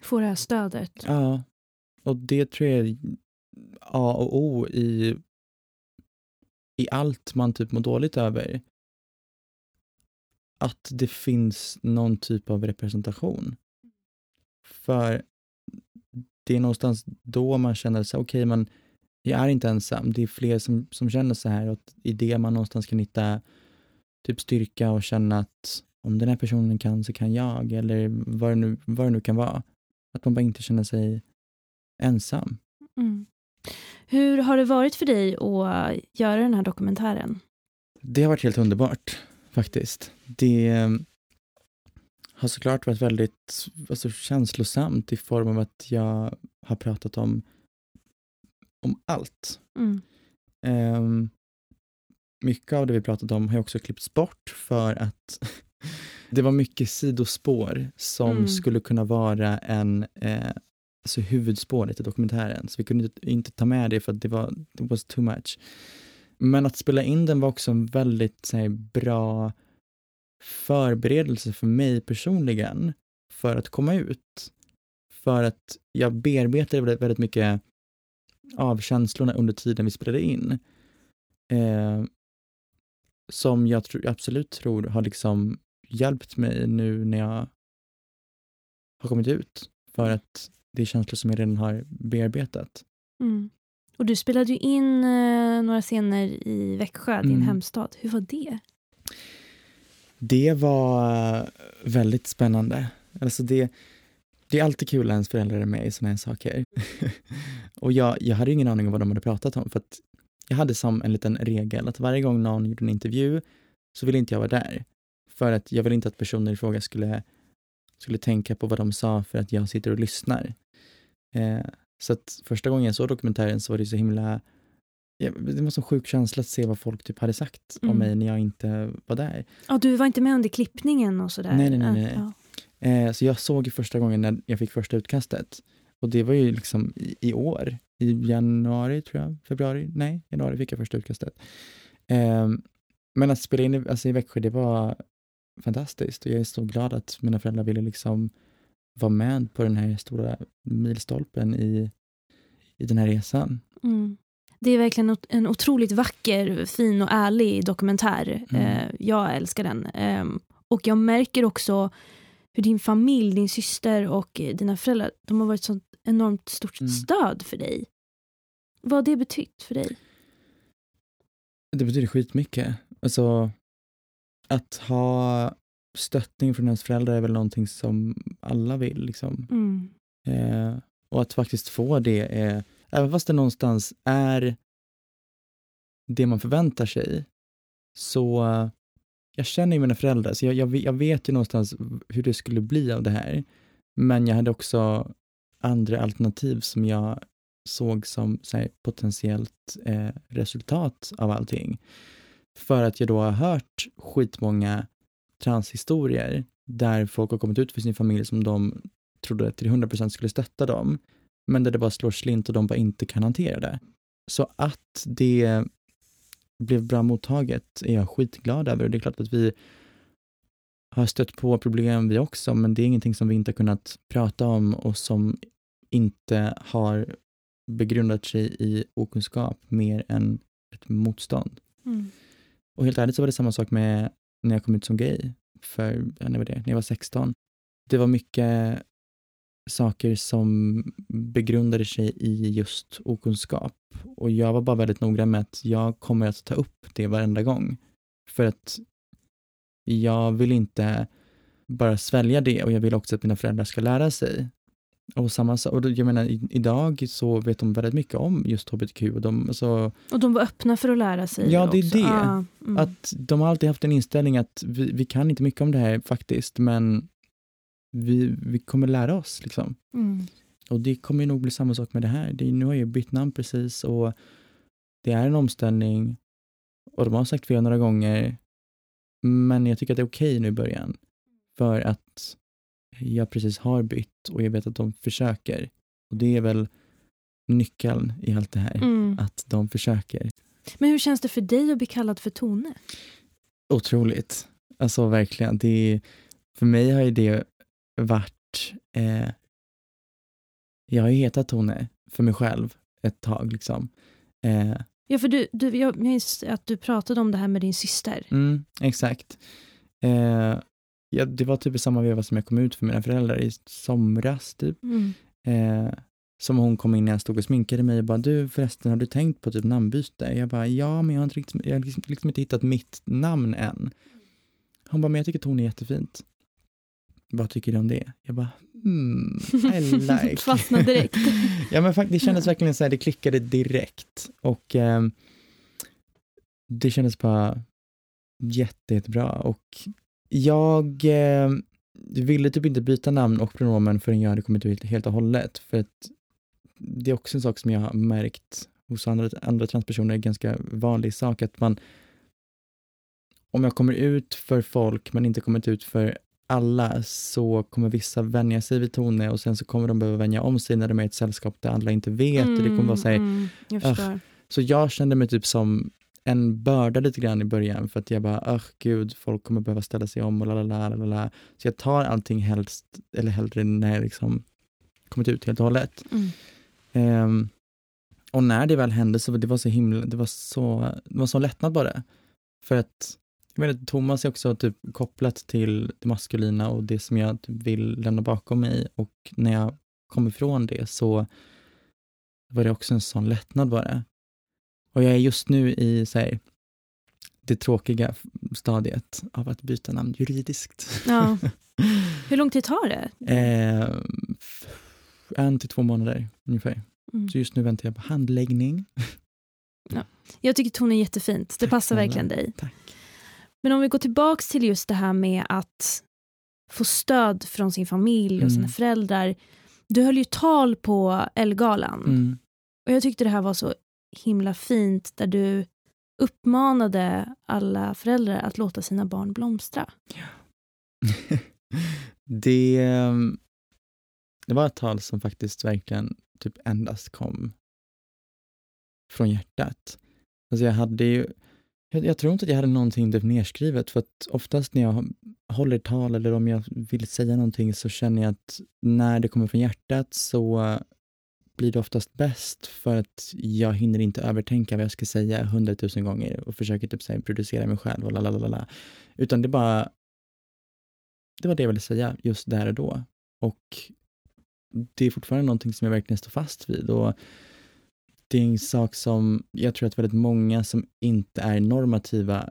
Få det här stödet? Ja, och det tror jag är A och O i, i allt man typ mår dåligt över. Att det finns någon typ av representation. För det är någonstans då man känner sig, okej, men jag är inte ensam. Det är fler som, som känner så här och i det man någonstans kan hitta typ styrka och känna att om den här personen kan så kan jag eller vad det nu, vad det nu kan vara. Att man bara inte känner sig ensam. Mm. Hur har det varit för dig att göra den här dokumentären? Det har varit helt underbart faktiskt. Det eh, har såklart varit väldigt alltså, känslosamt i form av att jag har pratat om, om allt. Mm. Ehm, mycket av det vi pratat om har också klippts bort för att det var mycket sidospår som Mm. skulle kunna vara en eh, alltså huvudspåret i dokumentären. Så vi kunde inte, ta med det för att det var it was too much. Men att spela in den var också en väldigt här, bra förberedelse för mig personligen för att komma ut. För att jag bearbetade väldigt, väldigt mycket av känslorna under tiden vi spelade in. Eh, som jag tro, absolut tror har liksom hjälpt mig nu när jag har kommit ut. För att det är känslor som jag redan har bearbetat. Mm. Och du spelade ju in eh, några scener i Växjö, din Mm. hemstad. Hur var det? Det var väldigt spännande. Alltså det, det är alltid kul när ens föräldrar är med i sådana här saker. (laughs) och jag, jag hade ingen aning om vad de hade pratat om för att jag hade som en liten regel att varje gång någon gjorde en intervju så ville inte jag vara där. För att jag ville inte att personer i fråga skulle, skulle tänka på vad de sa för att jag sitter och lyssnar. Eh, så att första gången jag såg dokumentären så var det så himla det var så sjuk känsla att se vad folk typ hade sagt om Mm. mig när jag inte var där. Ja, du var inte med under klippningen och sådär? Nej, nej, nej, nej. Ja. Eh, så jag såg första gången när jag fick första utkastet. Och det var ju liksom i, i år, i januari tror jag, februari, nej, januari fick jag första utkastet. Eh, men att spela in i- alltså, i Växjö, det var fantastiskt och jag är så glad att mina föräldrar ville liksom vara med på den här stora milstolpen i, i den här resan. Mm. Det är verkligen en otroligt vacker, fin och ärlig dokumentär. Mm. Eh, jag älskar den. Ehm, och jag märker också hur din familj, din syster och dina föräldrar, de har varit sånt enormt stort Mm. stöd för dig. Vad har det betytt för dig? Det betyder skitmycket. Alltså, att ha stöttning från ens föräldrar är väl någonting som alla vill. Liksom. Mm. Eh, Och att faktiskt få det, är, även fast det någonstans är det man förväntar sig, så jag känner ju mina föräldrar, så jag, jag, jag vet ju någonstans hur det skulle bli av det här. Men jag hade också andra alternativ som jag såg som här, potentiellt eh, resultat av allting. För att jag då har hört skitmånga transhistorier där folk har kommit ut för sin familj som de trodde till 100% skulle stötta dem, men där det bara slår slint och de bara inte kan hantera det. Så att det blev bra mottaget är jag skitglad över. Det är klart att vi har stött på problem vi också, men det är ingenting som vi inte har kunnat prata om och som inte har begrundat sig i okunskap mer än ett motstånd. Mm. Och helt ärligt så var det samma sak med när jag kom ut som gay, för när var det, när jag var 16. Det var mycket saker som begrundade sig i just okunskap. Och jag var bara väldigt noggrann med att jag kommer att ta upp det varenda gång. För att jag vill inte bara svälja det och jag vill också att mina föräldrar ska lära sig. Och samma och jag menar idag så vet de väldigt mycket om just hbtq. Och de, så, och de var öppna för att lära sig Ja, det är det. Ah, mm. Att de har alltid haft en inställning att vi, vi, kan inte mycket om det här faktiskt, men vi, vi kommer lära oss. Liksom. Mm. Och det kommer nog bli samma sak med det här. Det, nu har jag bytt namn precis och det är en omställning och de har sagt fel några gånger. Men jag tycker att det är okej okay nu i början. För att jag precis har bytt och jag vet att de försöker. Och det är väl nyckeln i allt det här, mm. att de försöker. Men hur känns det för dig att bli kallad för Tone? Otroligt. Alltså verkligen. Det, för mig har ju det varit... Eh, jag har ju hetat Tone för mig själv ett tag. liksom. Eh, ja, för du, du, jag minns att du pratade om det här med din syster. Mm, exakt. Eh, ja, det var typ i samma veva som jag kom ut för mina föräldrar i somras typ. Mm. Eh, som hon kom in när jag stod och sminkade mig och bara, du förresten, har du tänkt på typ namnbyte? Jag bara, ja, men jag har, inte riktigt, jag har liksom, liksom inte hittat mitt namn än. Hon bara, men jag tycker Tone är jättefint. Vad tycker du om det? Jag bara, hmm, I (laughs) like. Fastnade direkt. (laughs) ja, men faktiskt, det kändes verkligen så här, det klickade direkt. Och eh, det kändes bara jätte, jättebra. Och jag eh, ville typ inte byta namn och pronomen förrän jag hade kommit ut helt och hållet. För att det är också en sak som jag har märkt hos andra, andra transpersoner, en ganska vanlig sak, att man om jag kommer ut för folk men inte kommit ut för alla så kommer vissa vänja sig vid Tone och sen så kommer de behöva vänja om sig när de är i ett sällskap där alla inte vet. Mm, och det kommer vara så, här, mm, jag så jag kände mig typ som en börda lite grann i början för att jag bara, öh gud, folk kommer behöva ställa sig om och lalala, lalala. Så jag tar allting helst, eller hellre när jag liksom kommit ut helt och hållet. Mm. Um, och när det väl hände så det var så himla, det var så, det var så lättnad bara. För att jag menar, Thomas är också typ kopplat till det maskulina och det som jag typ vill lämna bakom mig och när jag kom ifrån det så var det också en sån lättnad bara. Och jag är just nu i så här, det tråkiga stadiet av att byta namn juridiskt. Ja. (laughs) Hur lång tid tar det? Eh, en till två månader ungefär. Mm. Så just nu väntar jag på handläggning. (laughs) Ja. Jag tycker ton är jättefint. Det Tack passar snälla. verkligen dig. Tack. Men om vi går tillbaka till just det här med att få stöd från sin familj och mm. sina föräldrar. Du höll ju tal på Elgalan. Mm. Och jag tyckte det här var så himla fint där du uppmanade alla föräldrar att låta sina barn blomstra. Ja. (laughs) det, ehm, det var ett tal som faktiskt verkligen typ endast kom från hjärtat. Alltså jag hade ju, jag, jag, tror inte att jag hade någonting typ nedskrivet för att oftast när jag håller tal eller om jag vill säga någonting så känner jag att när det kommer från hjärtat så blir det oftast bäst för att jag hinner inte övertänka vad jag ska säga hundratusen gånger och försöker typ säga producera mig själv och lalalala. Utan det bara, det var det jag ville säga just där och då. Och det är fortfarande någonting som jag verkligen står fast vid. Och det är en sak som jag tror att väldigt många som inte är normativa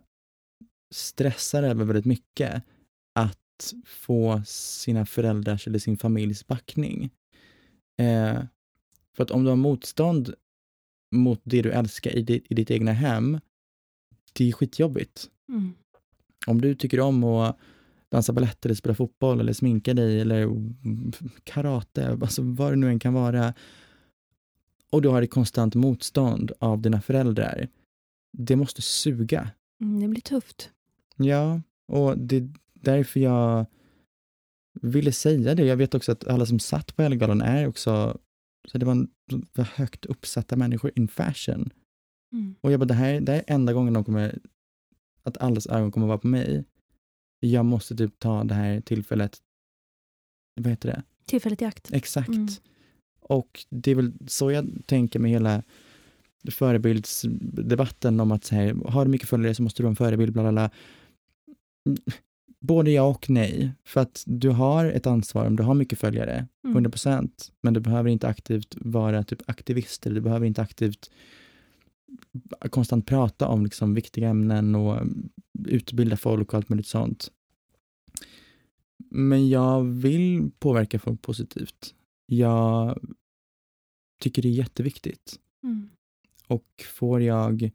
stressar över väldigt mycket. Att få sina föräldrars eller sin familjs backning. Eh, för att om du har motstånd mot det du älskar i ditt, i ditt egna hem, det är skitjobbigt. Mm. Om du tycker om att dansa balett eller spela fotboll eller sminka dig eller karate, alltså vad det nu än kan vara, och du har ett konstant motstånd av dina föräldrar, det måste suga. Mm, det blir tufft. Ja, och det är därför jag ville säga det. Jag vet också att alla som satt på Ellegalan är också, så det var, en, var högt uppsatta människor in fashion. Mm. Och jag bara, det här, det här är enda gången de kommer, att allas ögon kommer vara på mig. Jag måste typ ta det här tillfället, vad heter det? Tillfället i akt. Exakt. Mm. Och det är väl så jag tänker med hela förebildsdebatten om att så här, har du mycket följare så måste du vara en förebild, bla bla bla. Både ja och nej, för att du har ett ansvar om du har mycket följare, Mm. 100 procent, men du behöver inte aktivt vara typ aktivist, eller du behöver inte aktivt konstant prata om liksom viktiga ämnen och utbilda folk och allt möjligt sånt. Men jag vill påverka folk positivt. Jag tycker det är jätteviktigt. Mm. Och får jag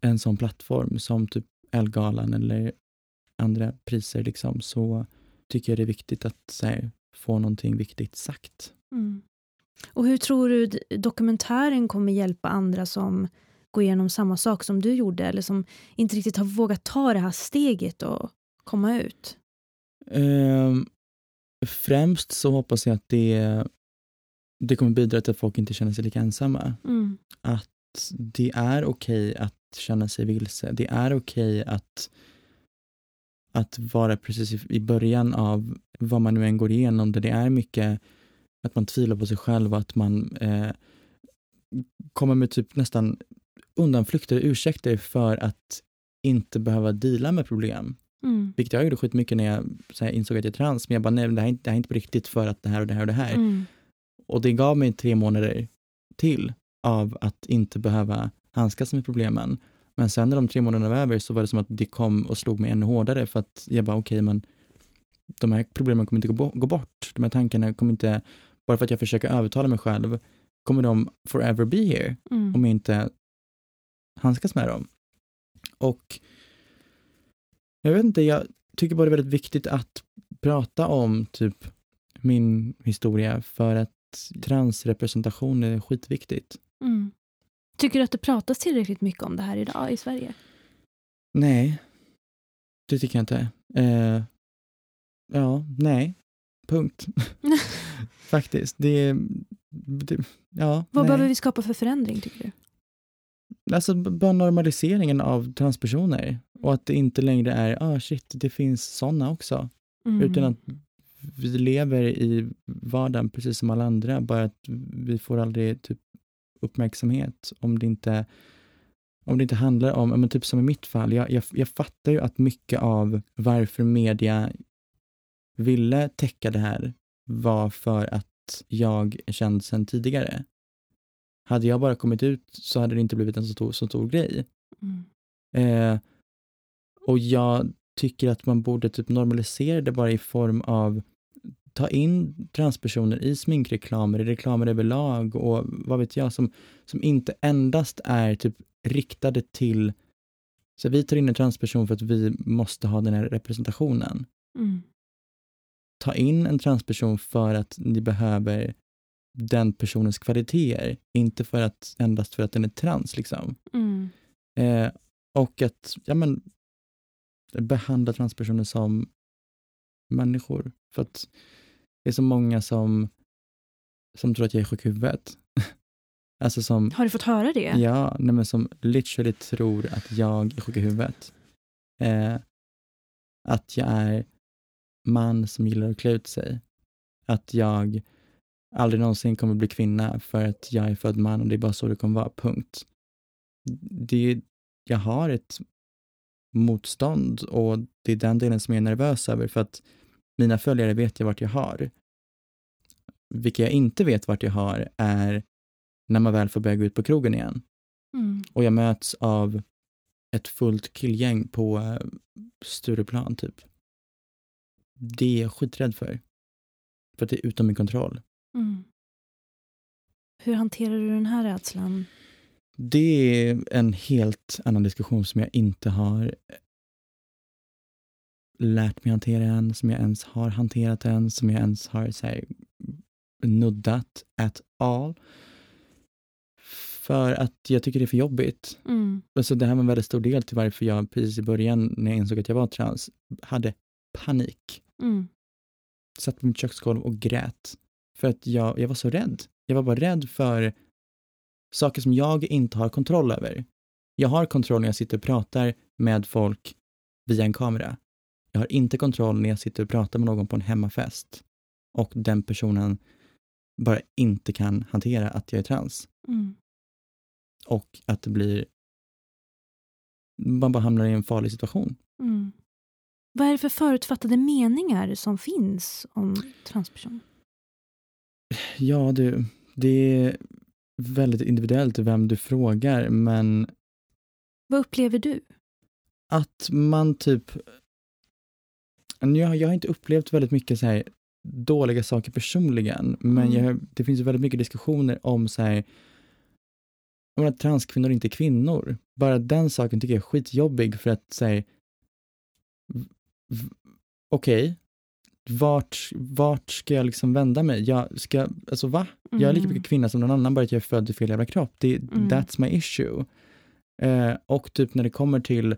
en sån plattform som typ Elgalan eller andra priser liksom, så tycker jag det är viktigt att här, få någonting viktigt sagt. Mm. Och hur tror du dokumentären kommer hjälpa andra som går igenom samma sak som du gjorde eller som inte riktigt har vågat ta det här steget och komma ut? Ehm, främst så hoppas jag att det, det kommer bidra till att folk inte känner sig lika ensamma. Mm. Att det är okej att känna sig vilse. Det är okej att, att vara precis i- början av vad man nu än går igenom. Där det är mycket att man tvivlar på sig själv och att man eh, kommer med typ nästan undanflykter och ursäkter för att inte behöva deala med problem. Mm. Vilket jag gjorde skitmycket när jag här, insåg att jag är trans, men jag bara nej, det här, är inte- det här är inte på riktigt för att det här och det här och det här. Mm. Och det gav mig tre månader till av att inte behöva handskas med problemen. Men sen när de tre månaderna var över så var det som att det kom och slog mig ännu hårdare för att jag bara okej, men de här problemen kommer inte gå bort. De här tankarna kommer inte, bara för att jag försöker övertala mig själv, kommer de forever be here Mm. om jag inte handskas med dem. Och jag vet inte, jag tycker bara det är väldigt viktigt att prata om typ min historia för att transrepresentation är skitviktigt. Mm. Tycker du att det pratas tillräckligt mycket om det här idag i Sverige? Nej, det tycker jag inte. Eh, ja, nej, punkt. (laughs) Faktiskt. Det, det ja, Vad nej. behöver vi skapa för förändring tycker du? Alltså bara normaliseringen av transpersoner och att det inte längre är, ah shit, det finns sådana också. Mm. Utan att vi lever i vardagen precis som alla andra, bara att vi får aldrig typ uppmärksamhet om det inte om det inte handlar om, men typ som i mitt fall, jag, jag, jag fattar ju att mycket av varför media ville täcka det här var för att jag är känd sedan tidigare. Hade jag bara kommit ut så hade det inte blivit en så stor, så stor grej. Mm. Eh, och jag tycker att man borde typ normalisera det bara i form av ta in transpersoner i sminkreklamer, i reklamer överlag och vad vet jag, som, som inte endast är typ riktade till så vi tar in en transperson för att vi måste ha den här representationen. Mm. Ta in en transperson för att ni behöver den personens kvaliteter, inte för att endast för att den är trans liksom. Mm. Eh, och att ja, men, behandla transpersoner som människor. För att det är så många som, som tror att jag är sjuk i huvudet. (laughs) alltså som, Har du fått höra det? ja, nej, men som literally tror att jag är sjuk i huvudet. Eh, att jag är man som gillar att klä ut sig. Att jag aldrig någonsin kommer bli kvinna för att jag är född man och det är bara så det kommer vara, punkt. Det, jag har ett motstånd och det är den delen som jag är nervös över för att mina följare vet jag vart jag har. Vilka jag inte vet vart jag har är när man väl får börja gå ut på krogen igen Mm. och jag möts av ett fullt killgäng på eh, Stureplan typ. Det är jag skiträdd för. För att det är utom min kontroll. Mm. Hur hanterar du den här rädslan? Det är en helt annan diskussion som jag inte har lärt mig hantera än, som jag ens har hanterat än, som jag ens har så här, nuddat at all. För att jag tycker det är för jobbigt. Mm. Alltså det här var en väldigt stor del till varför jag precis i början, när jag insåg att jag var trans, hade panik. Mm. Satt på mitt köksgolv och grät. För att jag, jag var så rädd. Jag var bara rädd för saker som jag inte har kontroll över. Jag har kontroll när jag sitter och pratar med folk via en kamera. Jag har inte kontroll när jag sitter och pratar med någon på en hemmafest och den personen bara inte kan hantera att jag är trans. Mm. Och att det blir... Man bara hamnar i en farlig situation. Mm. Vad är det för förutfattade meningar som finns om transpersoner? Ja, du, det är väldigt individuellt vem du frågar, men Vad upplever du? att man typ... Jag, jag har inte upplevt väldigt mycket så här dåliga saker personligen, men Mm. jag, det finns ju väldigt mycket diskussioner om så här, om att transkvinnor inte är kvinnor. Bara den saken tycker jag är skitjobbig för att säga okej, vart, vart ska jag liksom vända mig? Jag ska, alltså va? Jag är lika Mm. mycket kvinna som någon annan, bara att jag är född i fel jävla kropp. Det, Mm. That's my issue. Eh, och typ när det kommer till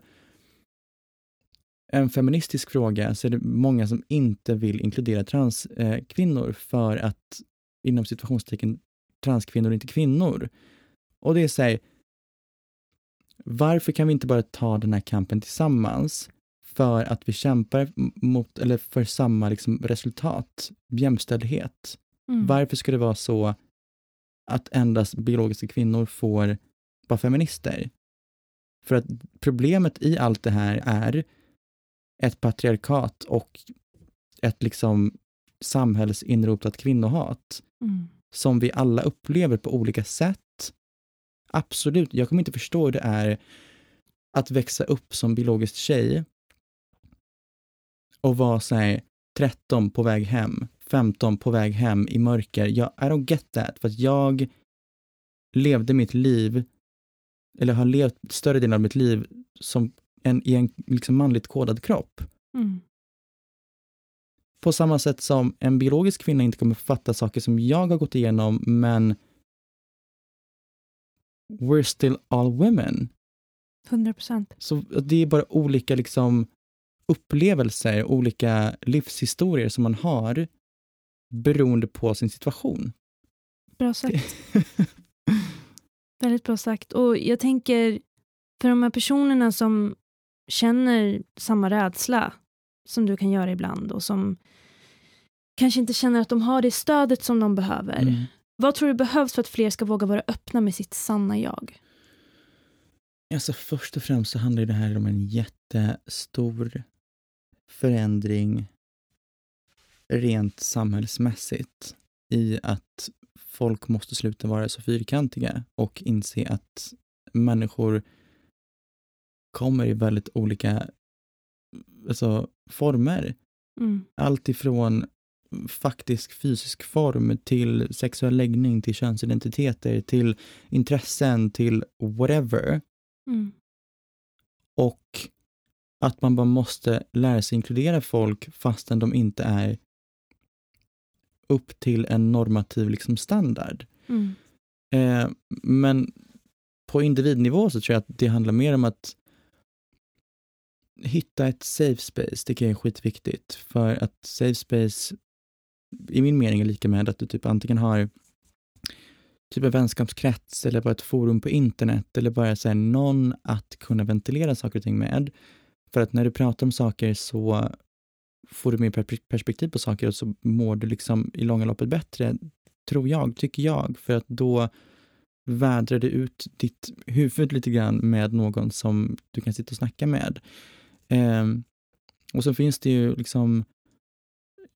en feministisk fråga så är det många som inte vill inkludera transkvinnor kvinnor för att inom situationstecken transkvinnor är inte kvinnor. Och det är så här, varför kan vi inte bara ta den här kampen tillsammans för att vi kämpar mot, eller för samma liksom, resultat, jämställdhet? Mm. Varför ska det vara så att endast biologiska kvinnor får vara feminister? För att problemet i allt det här är ett patriarkat och ett liksom samhällsinrotat kvinnohat Mm. som vi alla upplever på olika sätt. Absolut, jag kommer inte förstå hur det är att växa upp som biologisk tjej och vara så här 13 på väg hem, 15 på väg hem i mörker. Jag, I don't get that, för att jag levde mitt liv, eller har levt större delen av mitt liv som en, i en liksom manligt kodad kropp. Mm. På samma sätt som en biologisk kvinna inte kommer fatta saker som jag har gått igenom, men we're still all women. 100 procent. Så det är bara olika liksom upplevelser, olika livshistorier som man har beroende på sin situation. Bra sagt. (laughs) Väldigt bra sagt. Och jag tänker, för de här personerna som känner samma rädsla som du kan göra ibland och som kanske inte känner att de har det stödet som de behöver. Mm. Vad tror du behövs för att fler ska våga vara öppna med sitt sanna jag? Alltså först och främst så handlar det här om en jättestor förändring rent samhällsmässigt i att folk måste sluta vara så fyrkantiga och inse att människor kommer i väldigt olika alltså, former. Mm. Allt ifrån faktisk fysisk form till sexuell läggning, till könsidentiteter, till intressen, till whatever. Mm. Och att man bara måste lära sig inkludera folk fastän de inte är upp till en normativ liksom, standard. Mm. Eh, men på individnivå så tror jag att det handlar mer om att hitta ett safe space, det kan jag är skitviktigt. För att safe space i min mening är lika med att du typ antingen har typ en vänskapskrets eller bara ett forum på internet eller bara så här, någon att kunna ventilera saker och ting med. För att när du pratar om saker så får du mer perspektiv på saker och så mår du liksom i långa loppet bättre, tror jag, tycker jag. För att då vädrar du ut ditt huvud lite grann med någon som du kan sitta och snacka med. Eh, och så finns det ju liksom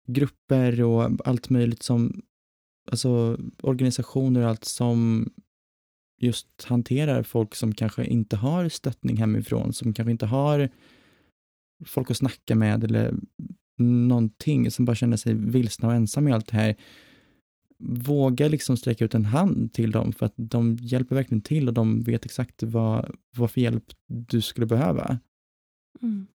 grupper och allt möjligt som, alltså organisationer och allt som just hanterar folk som kanske inte har stöttning hemifrån, som kanske inte har folk att snacka med eller någonting, som bara känner sig vilsna och ensam i allt det här. våga liksom sträcka ut en hand till dem för att de hjälper verkligen till och de vet exakt vad, vad för hjälp du skulle behöva. Mm.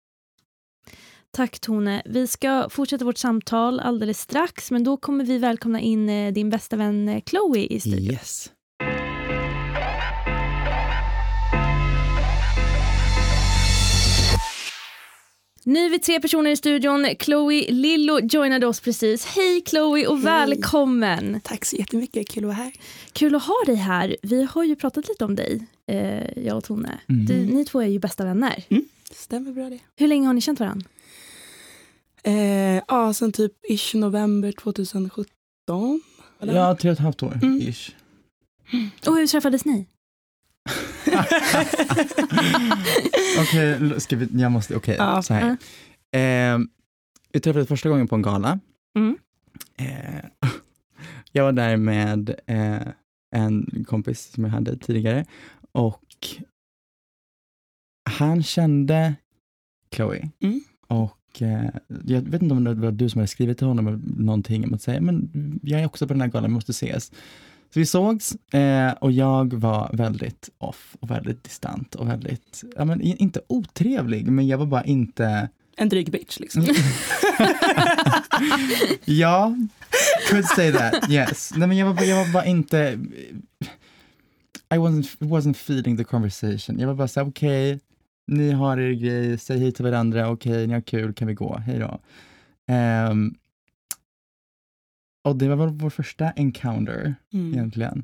Tack Tone. Vi ska fortsätta vårt samtal alldeles strax men då kommer vi välkomna in eh, din bästa vän eh, Chloe i studion. Yes. Nu är vi tre personer i studion. Chloe Lillo joinade oss precis. Hej Chloe och Hej. välkommen! Tack så jättemycket, kul att vara här. Kul att ha dig här. Vi har ju pratat lite om dig, eh, jag och Tone. Mm. Du, ni två är ju bästa vänner. Stämmer bra det. Hur länge har ni känt varandra? Eh, ja, sen typ ish november 2017. eller? Ja, tre och ett halvt år, Mm. ish. Och hur träffades ni? (laughs) Okej, ska vi, jag måste, okej, Ja. så här. Eh, vi träffades första gången på en gala. Mm. Eh, (laughs) jag var där med eh, en kompis som jag hade tidigare och han kände Chloe. Mm. Och eh, jag vet inte om det var du som hade skrivit till honom någonting om att säga, men jag är också på den här galan, vi måste ses. Så vi sågs eh, och jag var väldigt off och väldigt distant och väldigt, ja men inte otrevlig, men jag var bara inte En dryg bitch liksom. (laughs) ja, could say that, yes. Nej, men jag, var, jag var bara inte... I wasn't, wasn't feeling the conversation. Jag var bara så okej, ni har er grej, säg hej till varandra, okej, ni har kul, kan vi gå, hej då. Ehm, och det var väl vår första encounter Mm. egentligen.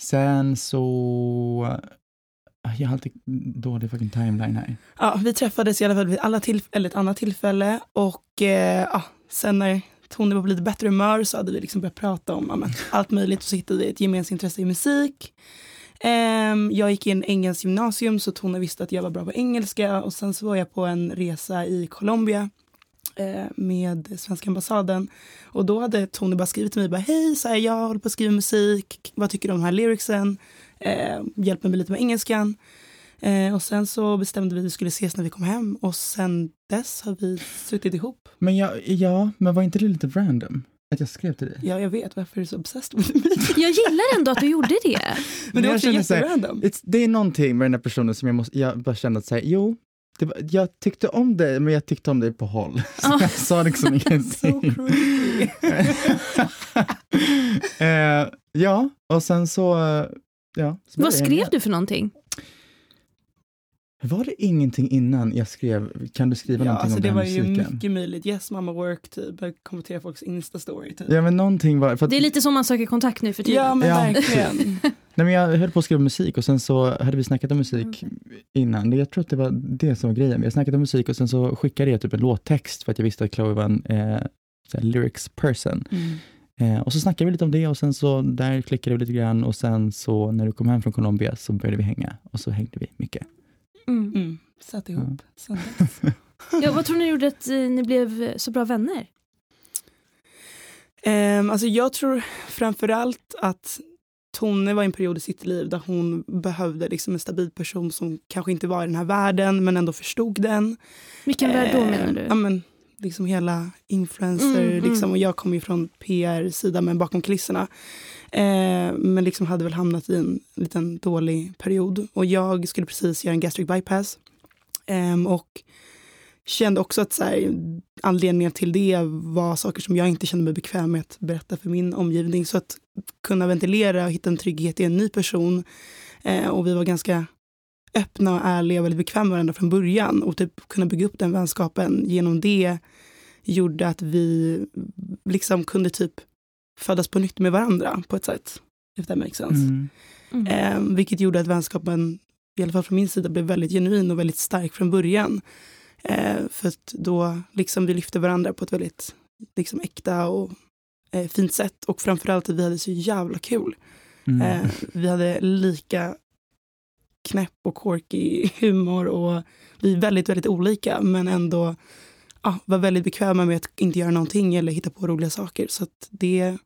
Sen så... Jag har alltid dålig fucking timeline här. Ja, vi träffades i alla fall vid alla tillf- eller ett annat tillfälle och eh, ja, sen när Tony var på lite bättre humör så hade vi liksom börjat prata om ja, men, allt möjligt och så hittade vi ett gemensamt intresse i musik. Ehm, jag gick in engelsk gymnasium så Tone visste att jag var bra på engelska och sen så var jag på en resa i Colombia eh, med svenska ambassaden och då hade Tony bara skrivit till mig bara hej, så här, jag håller på att skriva musik, vad tycker du om de här lyricsen? Eh, hjälp mig lite med engelskan. Eh, och sen så bestämde vi att vi skulle ses när vi kom hem och sen dess har vi suttit ihop. Men jag, ja, men var inte det lite random? Att jag skrev till dig? Ja, jag vet varför du är så obsessed with me. (laughs) Jag gillar ändå att du gjorde det. Men det jag var också känner jätterandom. Det är någonting med den här personen som jag måste, jag bara kände att säga, jo, var, jag tyckte om dig, men jag tyckte om dig på håll. (laughs) Så Ja. jag sa liksom (laughs) So ingenting. creepy. (laughs) eh, ja, och sen så, eh, ja. så Vad skrev du för någonting? Var det ingenting innan jag skrev, kan du skriva Ja, någonting alltså om det den var här ju musiken? mycket möjligt. Yes mamma work typ, jag kommenterar folks instastory typ. Ja men någonting var, för att, Det är lite så man söker kontakt nu för tiden. Ja men Ja. verkligen. nej men jag höll på att skriva musik och sen så hade vi snackat om musik innan. Det- Jag tror att det var det som var grejen. Vi har snackat om musik och sen så skickade jag typ en låttext för att jag visste att Chloe var en eh, lyrics person. Mm. Eh, och så snackade vi lite om det och sen så där klickade vi lite grann och sen så när du kom hem från Colombia så började vi hänga och så hängde vi mycket. Mm. Mm. Satt ihop sen dess. (laughs) Ja, vad tror ni gjorde att eh, ni blev eh, så bra vänner? Um, alltså jag tror framförallt att Tone var i en period i sitt liv där hon behövde liksom en stabil person som kanske inte var i den här världen men ändå förstod den. Vilken värld då menar du? Ja, men, liksom hela influencer, Mm, mm. liksom, och jag kommer ju från PR-sidan men bakom kulisserna. Eh, men liksom hade väl hamnat i en liten dålig period. Och jag skulle precis göra en gastric bypass. Ehm, och kände också att så här, anledningen till det var saker som jag inte kände mig bekväm med att berätta för min omgivning. Så att kunna ventilera och hitta en trygghet i en ny person. Eh, och vi var ganska öppna och ärliga och väldigt bekväma med varandra från början. Och typ kunna bygga upp den vänskapen genom det gjorde att vi liksom kunde typ födas på nytt med varandra på ett sätt. If that makes sense. Mm. Mm. Eh, vilket gjorde att vänskapen, i alla fall från min sida, blev väldigt genuin och väldigt stark från början. Eh, för att då liksom vi lyfte varandra på ett väldigt liksom, äkta och eh, fint sätt. Och framförallt att vi hade så jävla kul. Mm. Eh, vi hade lika knäpp och quirky (laughs) humor och vi är väldigt, väldigt olika men ändå ja, var väldigt bekväma med att inte göra någonting eller hitta på roliga saker. Så att det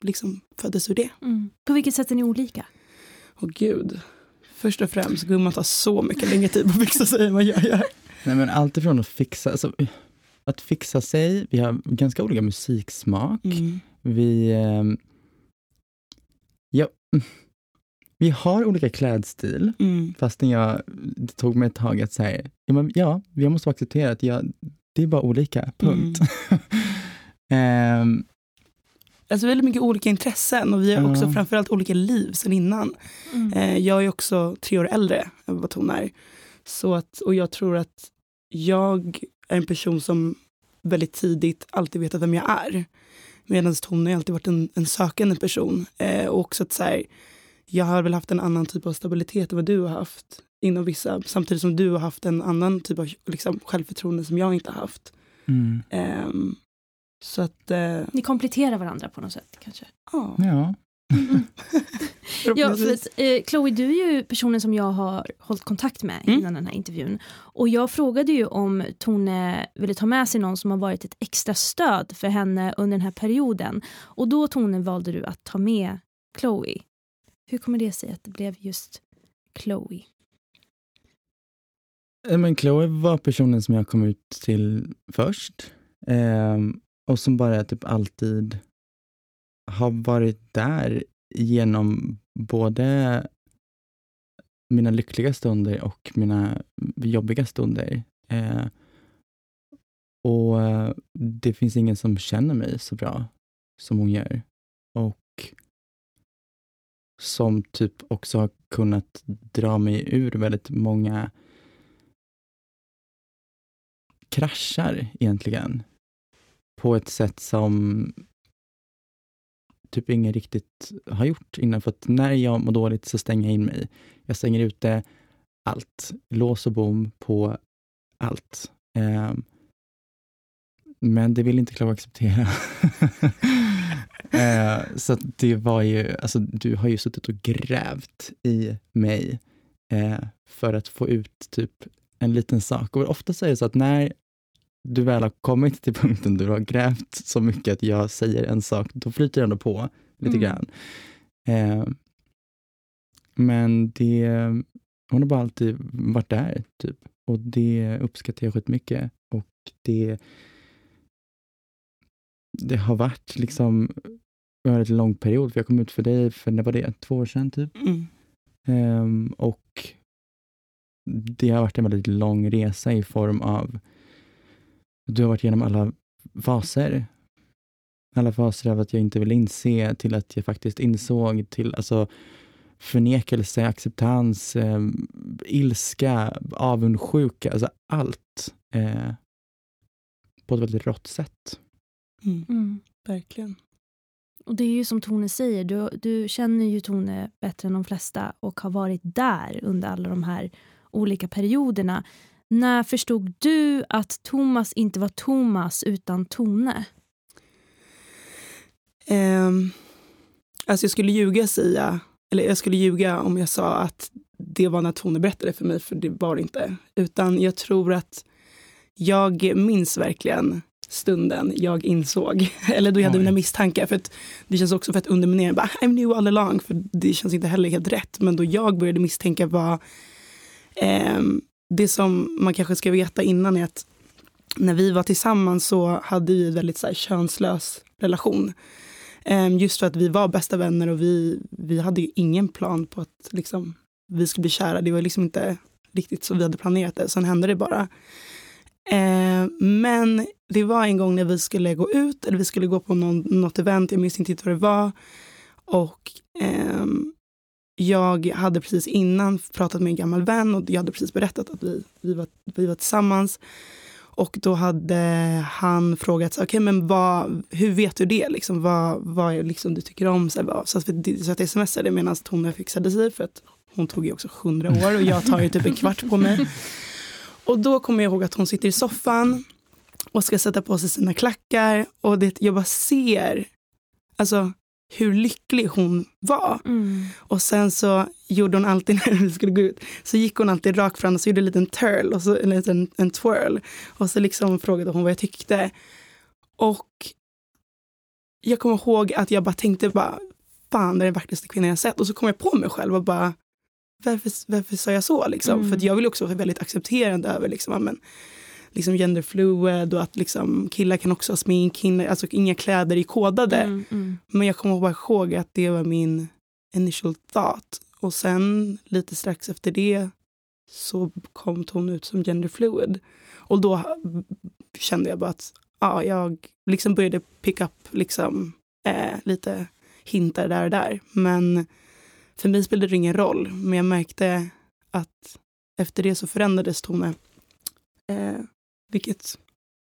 liksom föddes ur det. Mm. På vilket sätt är ni olika? Åh gud. Först och främst, gumman tar så mycket längre tid på att fixa sig än vad jag gör. Nej men allt ifrån att fixa, alltså, att fixa sig, vi har ganska olika musiksmak. Mm. Vi, ehm, vi har olika klädstil, Mm. fastän jag, det tog mig ett tag att säga, ja, men, ja jag måste acceptera att jag, det är bara olika, punkt. (laughs) Ehm, Alltså väldigt mycket olika intressen och vi har också framförallt olika liv sen innan. Mm. Eh, jag är också tre år äldre än vad hon är. Så att, och jag tror att jag är en person som väldigt tidigt alltid vetat vem jag är. Medan hon har alltid varit en, en sökande person. Eh, och också att så här, jag har väl haft en annan typ av stabilitet än vad du har haft inom vissa, samtidigt som du har haft en annan typ av liksom, självförtroende som jag inte har haft. mm, Ehm, så att, eh, Ni kompletterar varandra på något sätt kanske? ja. ja. (laughs) Ja, för att, eh, Chloe, du är ju personen som jag har hållit kontakt med Mm. innan den här intervjun. Och jag frågade ju om Tone ville ta med sig någon som har varit ett extra stöd för henne under den här perioden. Och då Tone valde du att ta med Chloe. Hur kommer det sig att det blev just Chloe? Eh, men Chloe var personen som jag kom ut till först. Eh, och som bara typ alltid har varit där genom både mina lyckliga stunder och mina jobbiga stunder. Eh, och eh, det finns ingen som känner mig så bra som hon gör. Och som typ också har kunnat dra mig ur väldigt många kraschar egentligen. På ett sätt som typ ingen riktigt har gjort innan. För att när jag mår dåligt så stänger jag in mig. Jag stänger ute allt. Lås och bom på allt. Ehm, men det vill inte Klara acceptera. (laughs) Så det var ju, alltså du har ju suttit och grävt i mig eh, för att få ut typ en liten sak. Och ofta är det så att när du väl har kommit till punkten där du har grävt så mycket att jag säger en sak, då flyter det ändå på lite Mm. grann. Eh, men det, hon har bara alltid varit där, typ. Och det uppskattar jag skitmycket. Och det, det har varit liksom en lång period, för jag kom ut för dig för, när var det, två år sedan typ. Mm. Ehm, och det har varit en väldigt lång resa i form av du har varit igenom alla faser. Alla faser av att jag inte vill inse till att jag faktiskt insåg till alltså förnekelse, acceptans, eh, ilska, avundsjuka, alltså allt eh, på ett väldigt rått sätt. Mm. Verkligen. Och det är ju som Tone säger, du, du känner ju Tone bättre än de flesta och har varit där under alla de här olika perioderna. När förstod du att Thomas inte var Thomas utan Tone? Um, alltså jag skulle ljuga säga, eller jag skulle ljuga om jag sa att det var när Tone berättade för mig, för det var det inte. Utan jag tror att jag minns verkligen stunden jag insåg, (laughs) eller då jag hade Oj. mina misstankar. För att det känns också för att underminera, bara, I knew all along, för det känns inte heller helt rätt. Men då jag började misstänka var, ehm, det som man kanske ska veta innan är att när vi var tillsammans så hade vi en väldigt så här, könslös relation. Ehm, just för att vi var bästa vänner och vi, vi hade ju ingen plan på att liksom, vi skulle bli kära. Det var liksom inte riktigt så vi hade planerat det. Sen hände det bara. Ehm, men det var en gång när vi skulle gå ut, eller vi skulle gå på någon, något event, jag minns inte vad det var. Och ehm, jag hade precis innan pratat med en gammal vän och jag hade precis berättat att vi, vi, var, vi var tillsammans. Och då hade han frågat, så, okay, men vad, hur vet du det? Liksom, vad, vad är liksom du tycker om? Så, här, så, att, vi- så att jag smsade medan Tone fixade sig, för att hon tog ju också 100 år och jag tar ju typ en kvart på mig. (laughs) Och då kommer jag ihåg att hon sitter i soffan och ska sätta på sig sina klackar och det, jag bara ser alltså, hur lycklig hon var. Och sen så gjorde hon alltid (laughs) när vi skulle gå ut, så gick hon alltid rakt fram och så gjorde en liten turl, och så, en liten en twirl. Och så liksom frågade hon vad jag tyckte. Och jag kommer ihåg att jag bara tänkte bara, fan det är den vackraste kvinnan jag sett. Och så kom jag på mig själv och bara, varför, varför sa jag så? Liksom? Mm. För jag vill också vara väldigt accepterande över liksom, men, liksom genderfluid och att liksom, killar kan också ha smink, alltså inga kläder är kodade. Mm, mm. Men jag kommer bara ihåg att det var min initial thought. Och sen lite strax efter det så kom hon ut som gender fluid. Och då kände jag bara att ja, jag liksom började pick up liksom, eh, lite hintar där och där. Men för mig spelade det ingen roll. Men jag märkte att efter det så förändrades Tone. Eh, vilket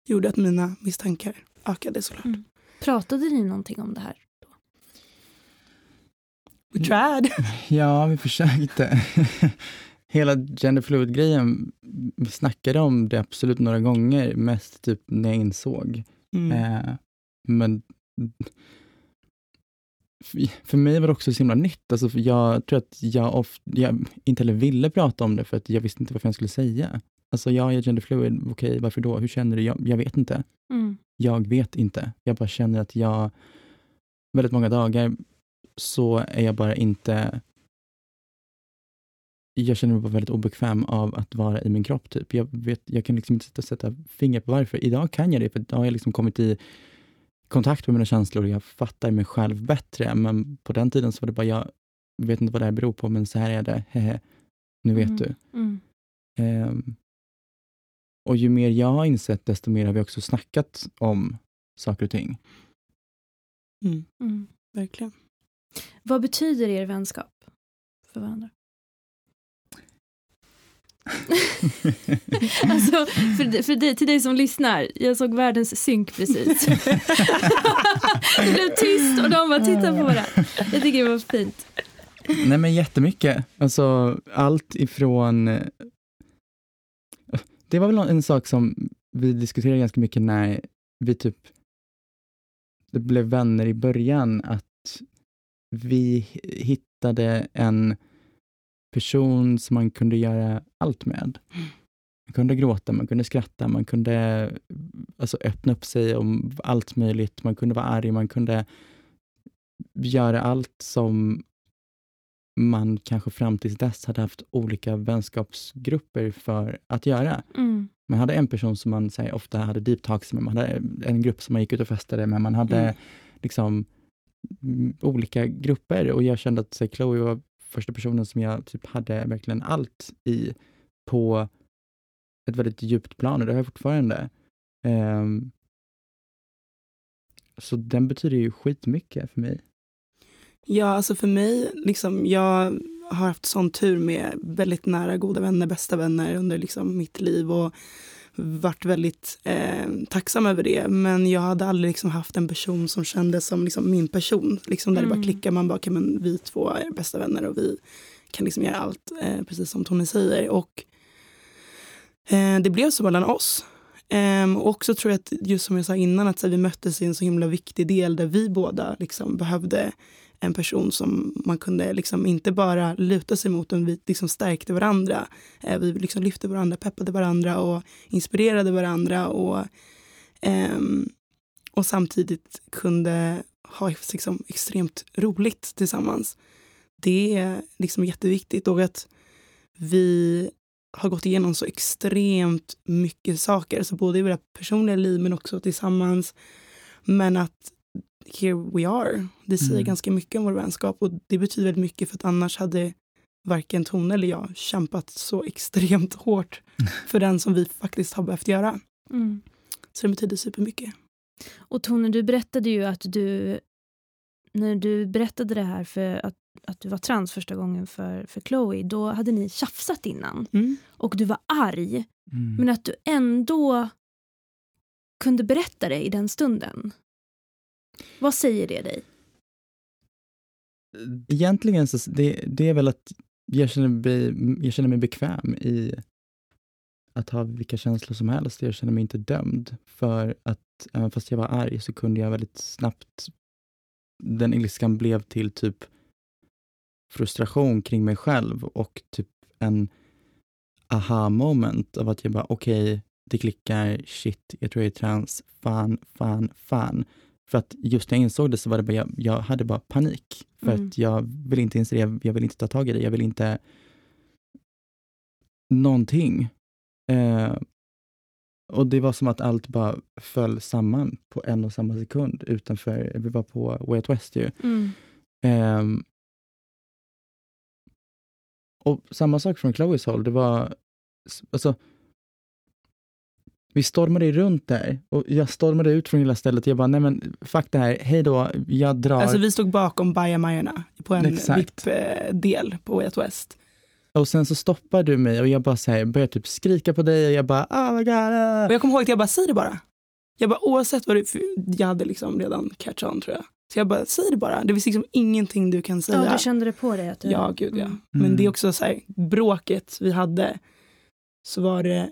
gjorde att mina misstankar ökade såklart. Mm. Pratade ni någonting om det här? Då? We tried. Ja, vi försökte. (laughs) Hela gender fluid-grejen, vi snackade om det absolut några gånger, mest typ när jag insåg. Mm. Eh, men för mig var det också så himla nytt. Alltså jag tror att jag, of, jag inte heller ville prata om det för att jag visste inte vad jag skulle säga. Alltså jag är genderfluid, okej, okay, varför då? Hur känner du? Jag, jag vet inte. Mm. Jag vet inte. Jag bara känner att jag, väldigt många dagar så är jag bara inte jag känner mig bara väldigt obekväm av att vara i min kropp. Typ. Jag, vet, jag kan liksom inte sätta fingret på varför. Idag kan jag det, för idag har jag liksom kommit i kontakt med mina känslor och jag fattar mig själv bättre. Men på den tiden så var det bara, jag vet inte vad det här beror på, men så här är det. Hehe. Nu vet mm. du. Mm. Um, och ju mer jag har insett, desto mer har vi också snackat om saker och ting. Mm. Mm. Verkligen. Vad betyder er vänskap för varandra? (laughs) alltså, för, för dig, till dig som lyssnar, jag såg världens synk precis. (laughs) det blev tyst och de bara tittade på varandra. Jag tycker det var fint. Nej men jättemycket. Alltså allt ifrån... Det var väl en sak som vi diskuterade ganska mycket när vi typ blev vänner i början, att vi hittade en person som man kunde göra allt med. Man kunde gråta, man kunde skratta, man kunde alltså, öppna upp sig om allt möjligt. Man kunde vara arg, man kunde göra allt som man kanske fram tills dess hade haft olika vänskapsgrupper för att göra. Mm. Man hade en person som man här, ofta hade deep talks med, man hade en grupp som man gick ut och festade med, man hade mm. liksom olika grupper och jag kände att här, Chloe var första personen som jag typ hade verkligen allt i på ett väldigt djupt plan och det har jag fortfarande. Um, så den betyder ju skitmycket för mig. Ja, alltså för mig, liksom, jag har haft sån tur med väldigt nära goda vänner, bästa vänner under liksom mitt liv och varit väldigt eh, tacksam över det. Men jag hade aldrig liksom haft en person som kändes som liksom min person. Liksom där mm. det bara mm. klickar, man bara, okay, men vi två är bästa vänner och vi kan liksom göra allt, eh, precis som Tony säger. Och eh, det blev så mellan oss. Um, och också tror jag att, just som jag sa innan, att här, vi möttes i en så himla viktig del där vi båda liksom behövde en person som man kunde liksom inte bara luta sig mot, utan vi liksom stärkte varandra. Eh, vi liksom lyfte varandra, peppade varandra och inspirerade varandra och, eh, och samtidigt kunde ha liksom extremt roligt tillsammans. Det är liksom jätteviktigt och att vi har gått igenom så extremt mycket saker, alltså både i våra personliga liv men också tillsammans. Men att here we are. Det säger mm. ganska mycket om vår vänskap och det betyder väldigt mycket för att annars hade varken Tone eller jag kämpat så extremt hårt (laughs) för den som vi faktiskt har behövt göra. Mm. Så det betyder supermycket. Och Tone, du berättade ju att du, när du berättade det här för att, att du var trans första gången för, för Chloe, då hade ni tjafsat innan. Mm. Och du var arg. Mm. Men att du ändå kunde berätta det i den stunden. Vad säger det dig? Egentligen så det, det är väl att jag känner, mig, jag känner mig bekväm i att ha vilka känslor som helst. Jag känner mig inte dömd. För att även fast jag var arg så kunde jag väldigt snabbt, den ilskan blev till typ frustration kring mig själv och typ en aha moment av att jag bara okej, okay, det klickar, shit, jag tror jag är trans, fan, fan, fan. För att just när jag insåg det så var det bara, jag, jag hade bara panik. För mm. att jag vill inte inse det, jag, vill inte ta tag i det, jag vill inte någonting. Eh, och det var som att allt bara föll samman på en och samma sekund utanför, vi var på Way Out West ju. Mm. Eh, och samma sak från Chloes håll, det var, alltså, vi stormade runt där och jag stormade ut från hela stället. Jag bara, nej men fuck det här, hej då, jag drar. Alltså vi stod bakom bajamajorna på en. VIP-del på Way Out West. Och sen så stoppar du mig och jag bara så här, börjar typ skrika på dig och jag bara, oh my god. ah." Och jag kommer ihåg att jag bara, säg det bara. Jag bara, oavsett vad du, för jag hade liksom redan catch on tror jag. Så jag bara, säg det bara. Det finns liksom ingenting du kan säga. Ja, du kände det på dig? Att du... Ja, gud ja. Mm. Men det är också så här, bråket vi hade, så var det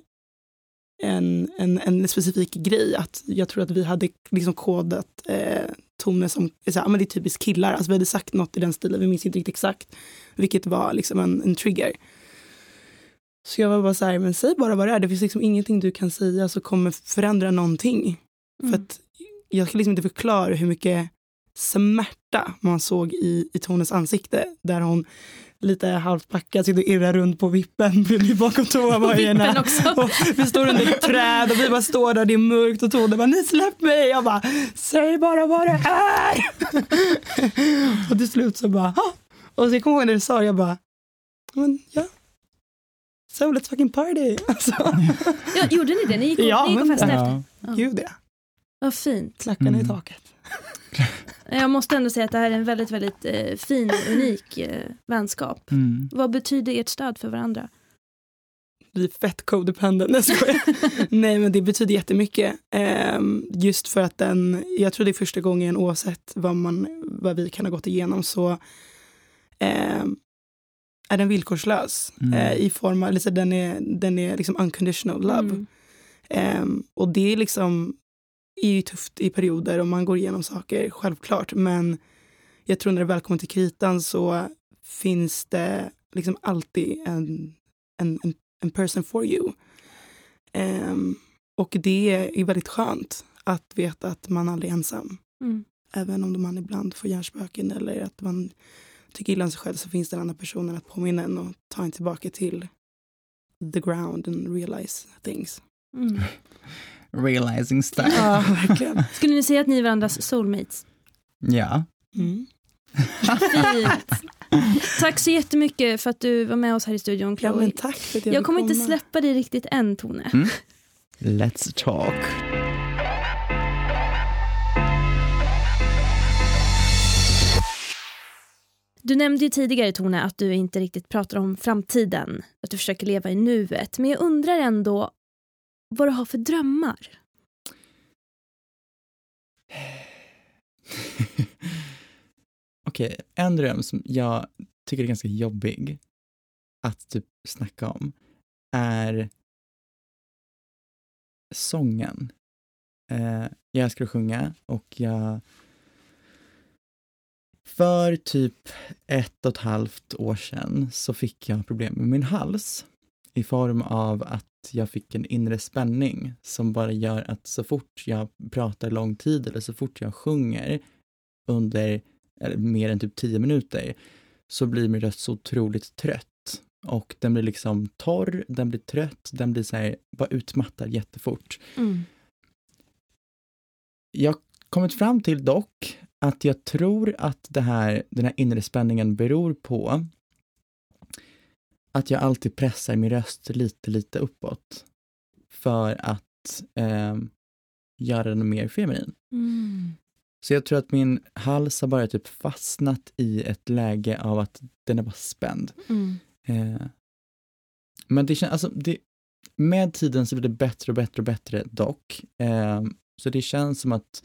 en, en, en specifik grej. Att jag tror att vi hade liksom kodat eh, toner som, så här, men det är typiskt killar. Alltså vi hade sagt något i den stilen, vi minns inte riktigt exakt. Vilket var liksom en, en trigger. Så jag var bara så här, men säg bara vad det är. Det finns liksom ingenting du kan säga som kommer förändra någonting. Mm. För att jag kan liksom inte förklara hur mycket smärta man såg i, i Tones ansikte. Där hon lite halvt packad sitter och irrar runt på vippen (laughs) bakom. Och vi står under ett träd och vi bara står där, det är mörkt och Tone bara, nej släpp mig. Jag bara, säg bara vad det är. (laughs) och till slut så bara, "Ha." och så jag kommer ihåg när du sa det, jag bara, men ja. So let's fucking party. (laughs) Alltså, Ja, gjorde ni det? Ni gick och, Ja, ni gick och festade efter? Ja. Ja. gud ja. Vad fint. Klackarna i Mm. taket. (laughs) Jag måste ändå säga att det här är en väldigt, väldigt eh, fin och unik eh, vänskap. Mm. Vad betyder ert stöd för varandra? Vi är fett codependent. Nej, jag. (laughs) Nej men det betyder jättemycket. Ehm, just för att den, jag tror det är första gången oavsett vad, man, vad vi kan ha gått igenom så ehm, är den villkorslös. Mm. Eh, I form av, liksom, den är, den är liksom unconditional love. Mm. Ehm, och det är liksom är ju tufft i perioder och man går igenom saker, självklart. Men jag tror när det väl kommer till kritan så finns det liksom alltid en, en, en, en person for you. Ehm, och det är väldigt skönt att veta att man aldrig är ensam. Mm. Även om man ibland får hjärnspöken eller att man tycker illa om sig själv så finns det en annan person att påminna en och ta en tillbaka till the ground and realize things. Mm. (laughs) Realizing stuff. Ja, verkligen. (laughs) Skulle ni säga att ni är varandras soulmates? Ja. Mm. Fint. Tack så jättemycket för att du var med oss här i studion, Ja, Chloe. men tack för att jag jag kommer inte komma. släppa dig riktigt än, Tone. Mm. Let's talk. Du nämnde ju tidigare, Tone, att du inte riktigt pratar om framtiden. Att du försöker leva i nuet. Men jag undrar ändå vad du har för drömmar. (sighs) Okej, en dröm som jag tycker är ganska jobbig att typ snacka om är sången. Eh, jag älskar att sjunga och jag för typ ett och ett halvt år sedan så fick jag problem med min hals i form av att jag fick en inre spänning som bara gör att så fort jag pratar lång tid eller så fort jag sjunger under mer än typ tio minuter så blir min röst så otroligt trött. Och den blir liksom torr, den blir trött, den blir så här, bara utmattad jättefort. Mm. Jag kommit fram till dock att jag tror att det här, den här inre spänningen beror på att jag alltid pressar min röst lite, lite uppåt för att eh, göra den mer feminin. Mm. Så jag tror att min hals har bara typ fastnat i ett läge av att den är bara spänd. Mm. Eh, men det känns, alltså det, med tiden så blir det bättre och bättre och bättre dock. Eh, så det känns som att,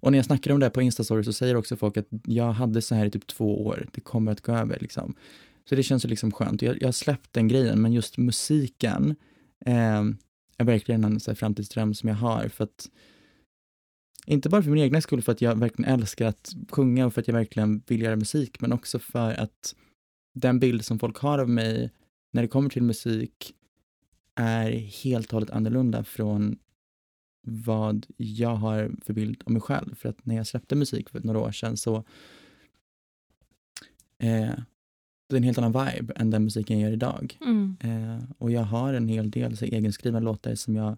och när jag snackar om det här på Instastory så säger också folk att jag hade så här i typ två år, det kommer att gå över liksom. Så det känns ju liksom skönt. Jag, jag har släppt den grejen, men just musiken eh, är verkligen en så här framtidsdröm som jag har för att inte bara för min egna skull, för att jag verkligen älskar att sjunga och för att jag verkligen vill göra musik, men också för att den bild som folk har av mig när det kommer till musik är helt och hållet annorlunda från vad jag har för bild om mig själv. För att när jag släppte musik för några år sedan så eh, det är en helt annan vibe än den musiken jag gör idag. Mm. Eh, och jag har en hel del så egenskrivna låtar som jag,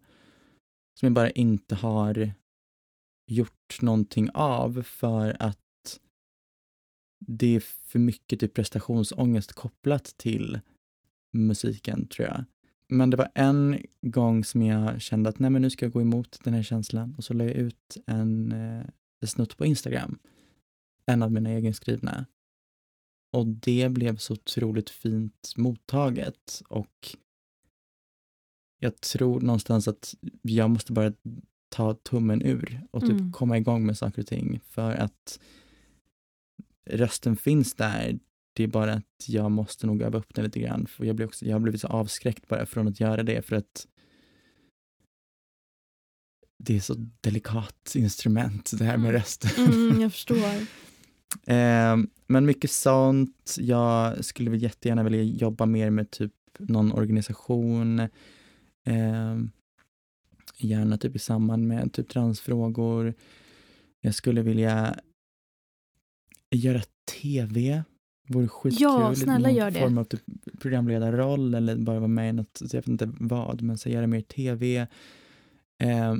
som jag bara inte har gjort någonting av för att det är för mycket typ prestationsångest kopplat till musiken tror jag. Men det var en gång som jag kände att nej men nu ska jag gå emot den här känslan och så la jag ut en, eh, en snutt på Instagram. En av mina egenskrivna. Och det blev så otroligt fint mottaget och jag tror någonstans att jag måste bara ta tummen ur och typ Mm. komma igång med saker och ting för att rösten finns där. Det är bara att jag måste nog öva upp den lite grann. För jag, blir också, jag har blivit så avskräckt bara från att göra det för att det är så delikat instrument det här med Mm. rösten. Mm, jag (laughs) förstår. Eh, men mycket sånt. Jag skulle väl jättegärna vilja jobba mer med typ någon organisation. Eh, gärna typ i samband med typ transfrågor. Jag skulle vilja göra tv. Vore skitkul. Ja, snälla Någon gör det. form av typ programledarroll eller bara vara med i något, jag vet inte vad, men så göra mer tv. Eh,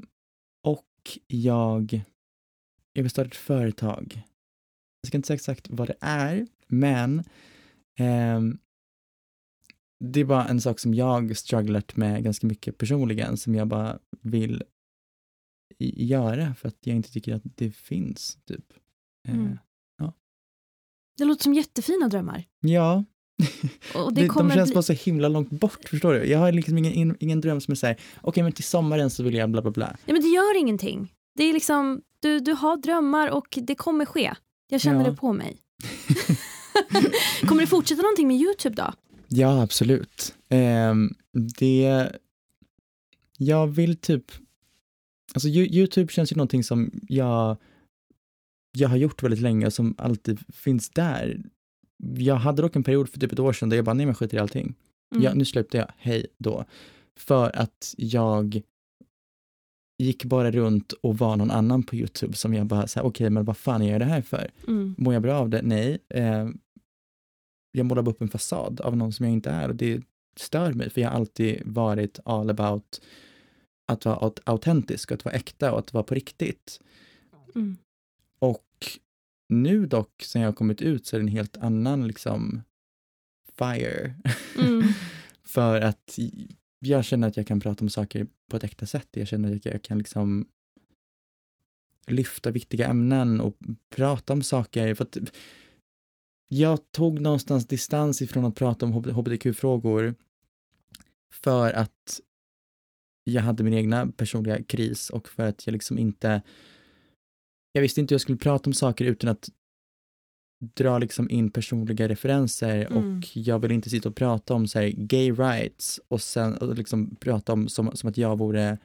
och jag, jag vill starta ett företag. Jag ska inte säga exakt vad det är, men ehm, det är bara en sak som jag strugglat med ganska mycket personligen, som jag bara vill göra för att jag inte tycker att det finns, typ. Eh, Mm. Det låter som jättefina drömmar. Ja, Och det (laughs) kommer de känns bli... bara så himla långt bort, förstår du? Jag har liksom ingen, in- ingen dröm som är så här, okej men till sommaren så vill jag bla bla bla. Ja, men det gör ingenting. Det är liksom, du, du har drömmar och det kommer ske. Jag känner Ja. det på mig. (laughs) (laughs) kommer du fortsätta någonting med Youtube då? Ja, absolut. Ehm, det... Jag vill typ... Alltså Yo- Youtube känns ju någonting som jag, jag har gjort väldigt länge och som alltid finns där. Jag hade dock en period för typ ett år sedan där jag bara, nej men skit i allting. Mm. Ja, nu slutar jag, hej då. För att jag gick bara runt och var någon annan på Youtube som jag bara, så här, okej men vad fan gör jag det här för? Mm. Mår jag bra av det? Nej. Eh, jag målar upp en fasad av någon som jag inte är och det stör mig för jag har alltid varit all about att vara aut- autentisk, att vara äkta och att vara på riktigt. Mm. Och nu dock, sen jag har kommit ut, så är det en helt annan liksom fire. Mm. (laughs) för att jag känner att jag kan prata om saker på ett äkta sätt. Jag känner att jag kan liksom lyfta viktiga ämnen och prata om saker. För att jag tog någonstans distans ifrån att prata om hbtq-frågor för att jag hade min egna personliga kris och för att jag liksom inte jag visste inte hur jag skulle prata om saker utan att dra liksom in personliga referenser Mm. och jag vill inte sitta och prata om så här, gay rights och sen och liksom prata om som, som att jag vore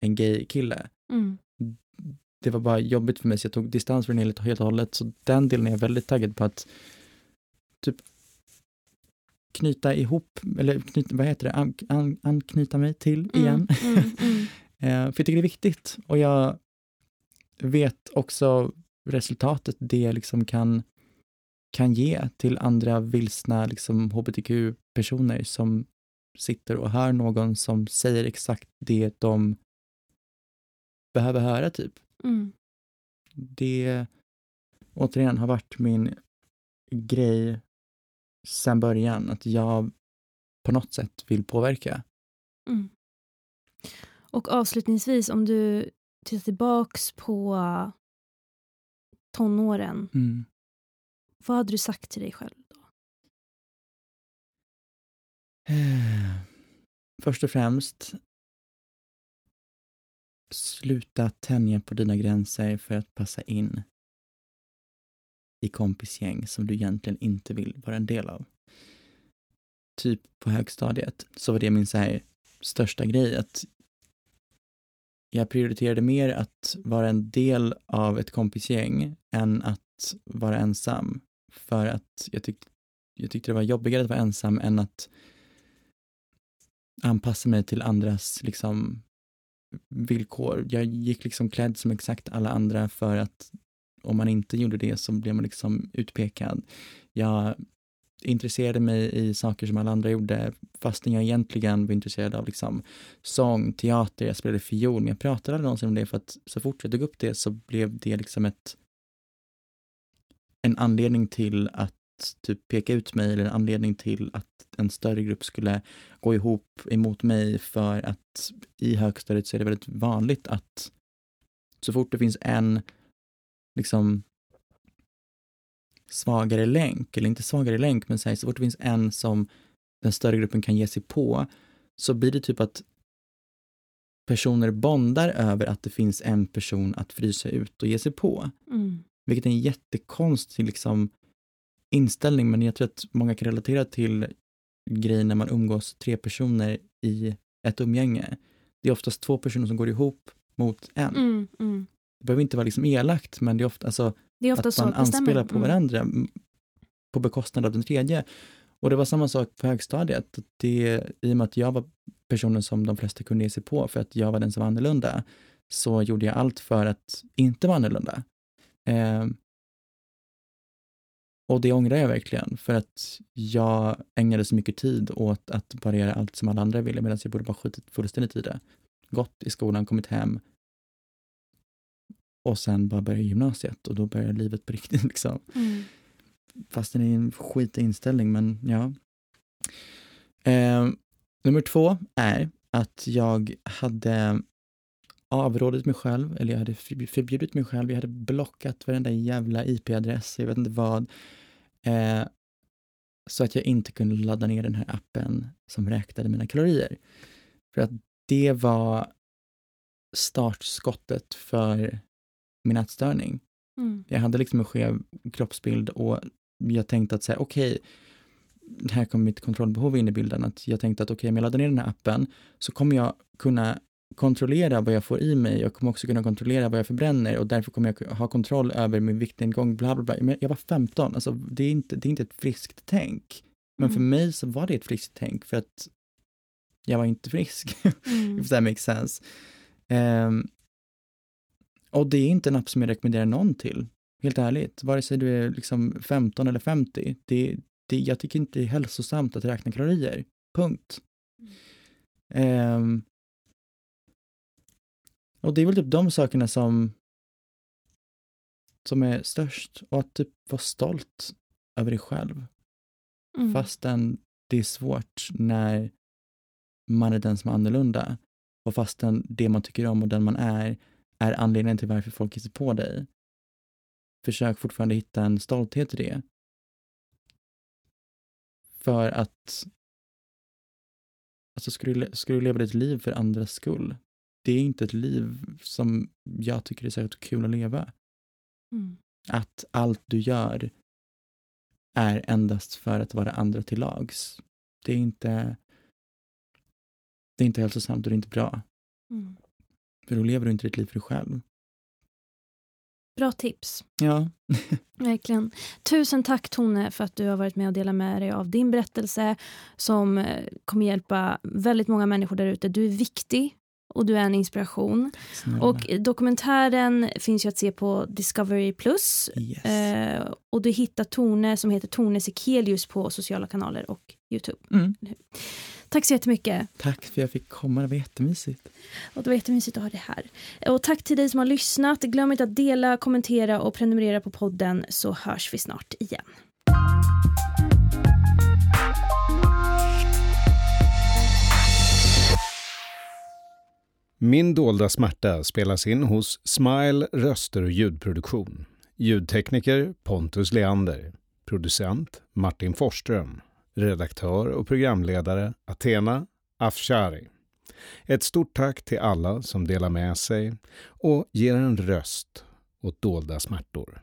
en gay kille. Mm. Det var bara jobbigt för mig så jag tog distans från det helt, och hållet så den delen är jag väldigt taggad på att typ knyta ihop, eller knyta, vad heter det, an, an, anknyta mig till igen. Mm. Mm. Mm. (laughs) Eh, för jag tycker det är viktigt och jag vet också resultatet det liksom kan, kan ge till andra vilsna liksom, hbtq-personer som sitter och hör någon som säger exakt det de behöver höra typ. Mm. Det återigen har varit min grej sedan början, att jag på något sätt vill påverka. Mm. Och avslutningsvis, om du tittar tillbaks på tonåren, Mm. vad hade du sagt till dig själv då? Eh, Först och främst, sluta tänja på dina gränser för att passa in i kompisgäng som du egentligen inte vill vara en del av. Typ på högstadiet så var det min så här största grej att jag prioriterade mer att vara en del av ett kompisgäng än att vara ensam. För att jag, tyck, jag tyckte det var jobbigare att vara ensam än att anpassa mig till andras liksom, villkor. Jag gick liksom klädd som exakt alla andra för att om man inte gjorde det så blev man liksom utpekad. Jag intresserade mig i saker som alla andra gjorde fastän jag egentligen var intresserad av liksom sång, teater, jag spelade fiol men jag pratade aldrig någonsin om det för att så fort jag tog upp det så blev det liksom ett en anledning till att typ peka ut mig eller en anledning till att en större grupp skulle gå ihop emot mig för att i högstadiet så är det väldigt vanligt att så fort det finns en liksom svagare länk, eller inte svagare länk, men så, så fort det finns en som den större gruppen kan ge sig på, så blir det typ att personer bondar över att det finns en person att frysa ut och ge sig på. Mm. Vilket är en jättekonstig liksom, inställning, men jag tror att många kan relatera till grejen när man umgås tre personer i ett umgänge. Det är oftast två personer som går ihop mot en. Mm, mm. Det behöver inte vara liksom elakt, men det är ofta, alltså, Det är ofta att man anspelar på Mm. varandra m- på bekostnad av den tredje. Och det var samma sak på högstadiet. Det, I och med att jag var personen som de flesta kunde ge sig på för att jag var den som var annorlunda, så gjorde jag allt för att inte vara annorlunda. Ehm, och det ångrar jag verkligen, för att jag ägnade så mycket tid åt att bara göra allt som alla andra ville, medan jag borde bara skitit fullständigt i det. Gått i skolan, kommit hem och sen bara börja gymnasiet och då börjar livet på riktigt (laughs) liksom. Mm. Fast det är en skitig inställning, men ja. Eh, nummer två är att jag hade avrådit mig själv, eller jag hade förb- förbjudit mig själv, jag hade blockat varenda jävla IP-adress, jag vet inte vad, eh, så att jag inte kunde ladda ner den här appen som räknade mina kalorier. För att det var startskottet för min ätstörning. Mm. Jag hade liksom en skev kroppsbild och jag tänkte att säga okej, här kommer mitt kontrollbehov in i bilden. Att jag tänkte att okej, om jag laddar ner den här appen så kommer jag kunna kontrollera vad jag får i mig. Jag kommer också kunna kontrollera vad jag förbränner och därför kommer jag ha kontroll över min viktnedgång, bla bla bla. Men jag var 15, alltså det är inte, det är inte ett friskt tänk. Men för Mm. mig så var det ett friskt tänk för att jag var inte frisk. (laughs) Mm. if that makes sense. Ehm, och det är inte en app som jag rekommenderar någon till, helt ärligt. Vare sig du är liksom 15 eller 50. Det, det, jag tycker inte det är hälsosamt att räkna kalorier. Punkt. Ehm, och det är väl typ de sakerna som som är störst och att typ vara stolt över dig själv Mm. fastän det är svårt när man är den som är annorlunda och fastän det man tycker om och den man är är anledningen till varför folk ger sig på dig. Försök fortfarande hitta en stolthet i det. För att alltså ska, du, ska du leva ditt liv för andras skull? Det är inte ett liv som jag tycker är särskilt kul att leva Mm. att allt du gör är endast för att vara andra till lags. Det är inte det är inte hälsosamt och det är inte bra. Mm. För då lever du inte ditt liv för dig själv. Bra tips. Ja, (laughs) Verkligen. Tusen tack Tone för att du har varit med och delat med dig av din berättelse som eh, kommer hjälpa väldigt många människor där ute. Du är viktig och du är en inspiration. snälla. Och dokumentären finns ju att se på Discovery Plus. yes. Eh, och du hittar Tone som heter Tone Sekelius på sociala kanaler och Youtube. mm. Tack så jättemycket. Tack för att jag fick komma, det var jättemysigt. Och det var jättemysigt att ha det här. Och tack till dig som har lyssnat. Glöm inte att dela, kommentera och prenumerera på podden så hörs vi snart igen. Min dolda smärta spelas in hos Smile röster och ljudproduktion. Ljudtekniker Pontus Leander. Producent Martin Forsström. Redaktör och programledare Athena Afshari. Ett stort tack till alla som delar med sig och ger en röst åt dolda smärtor.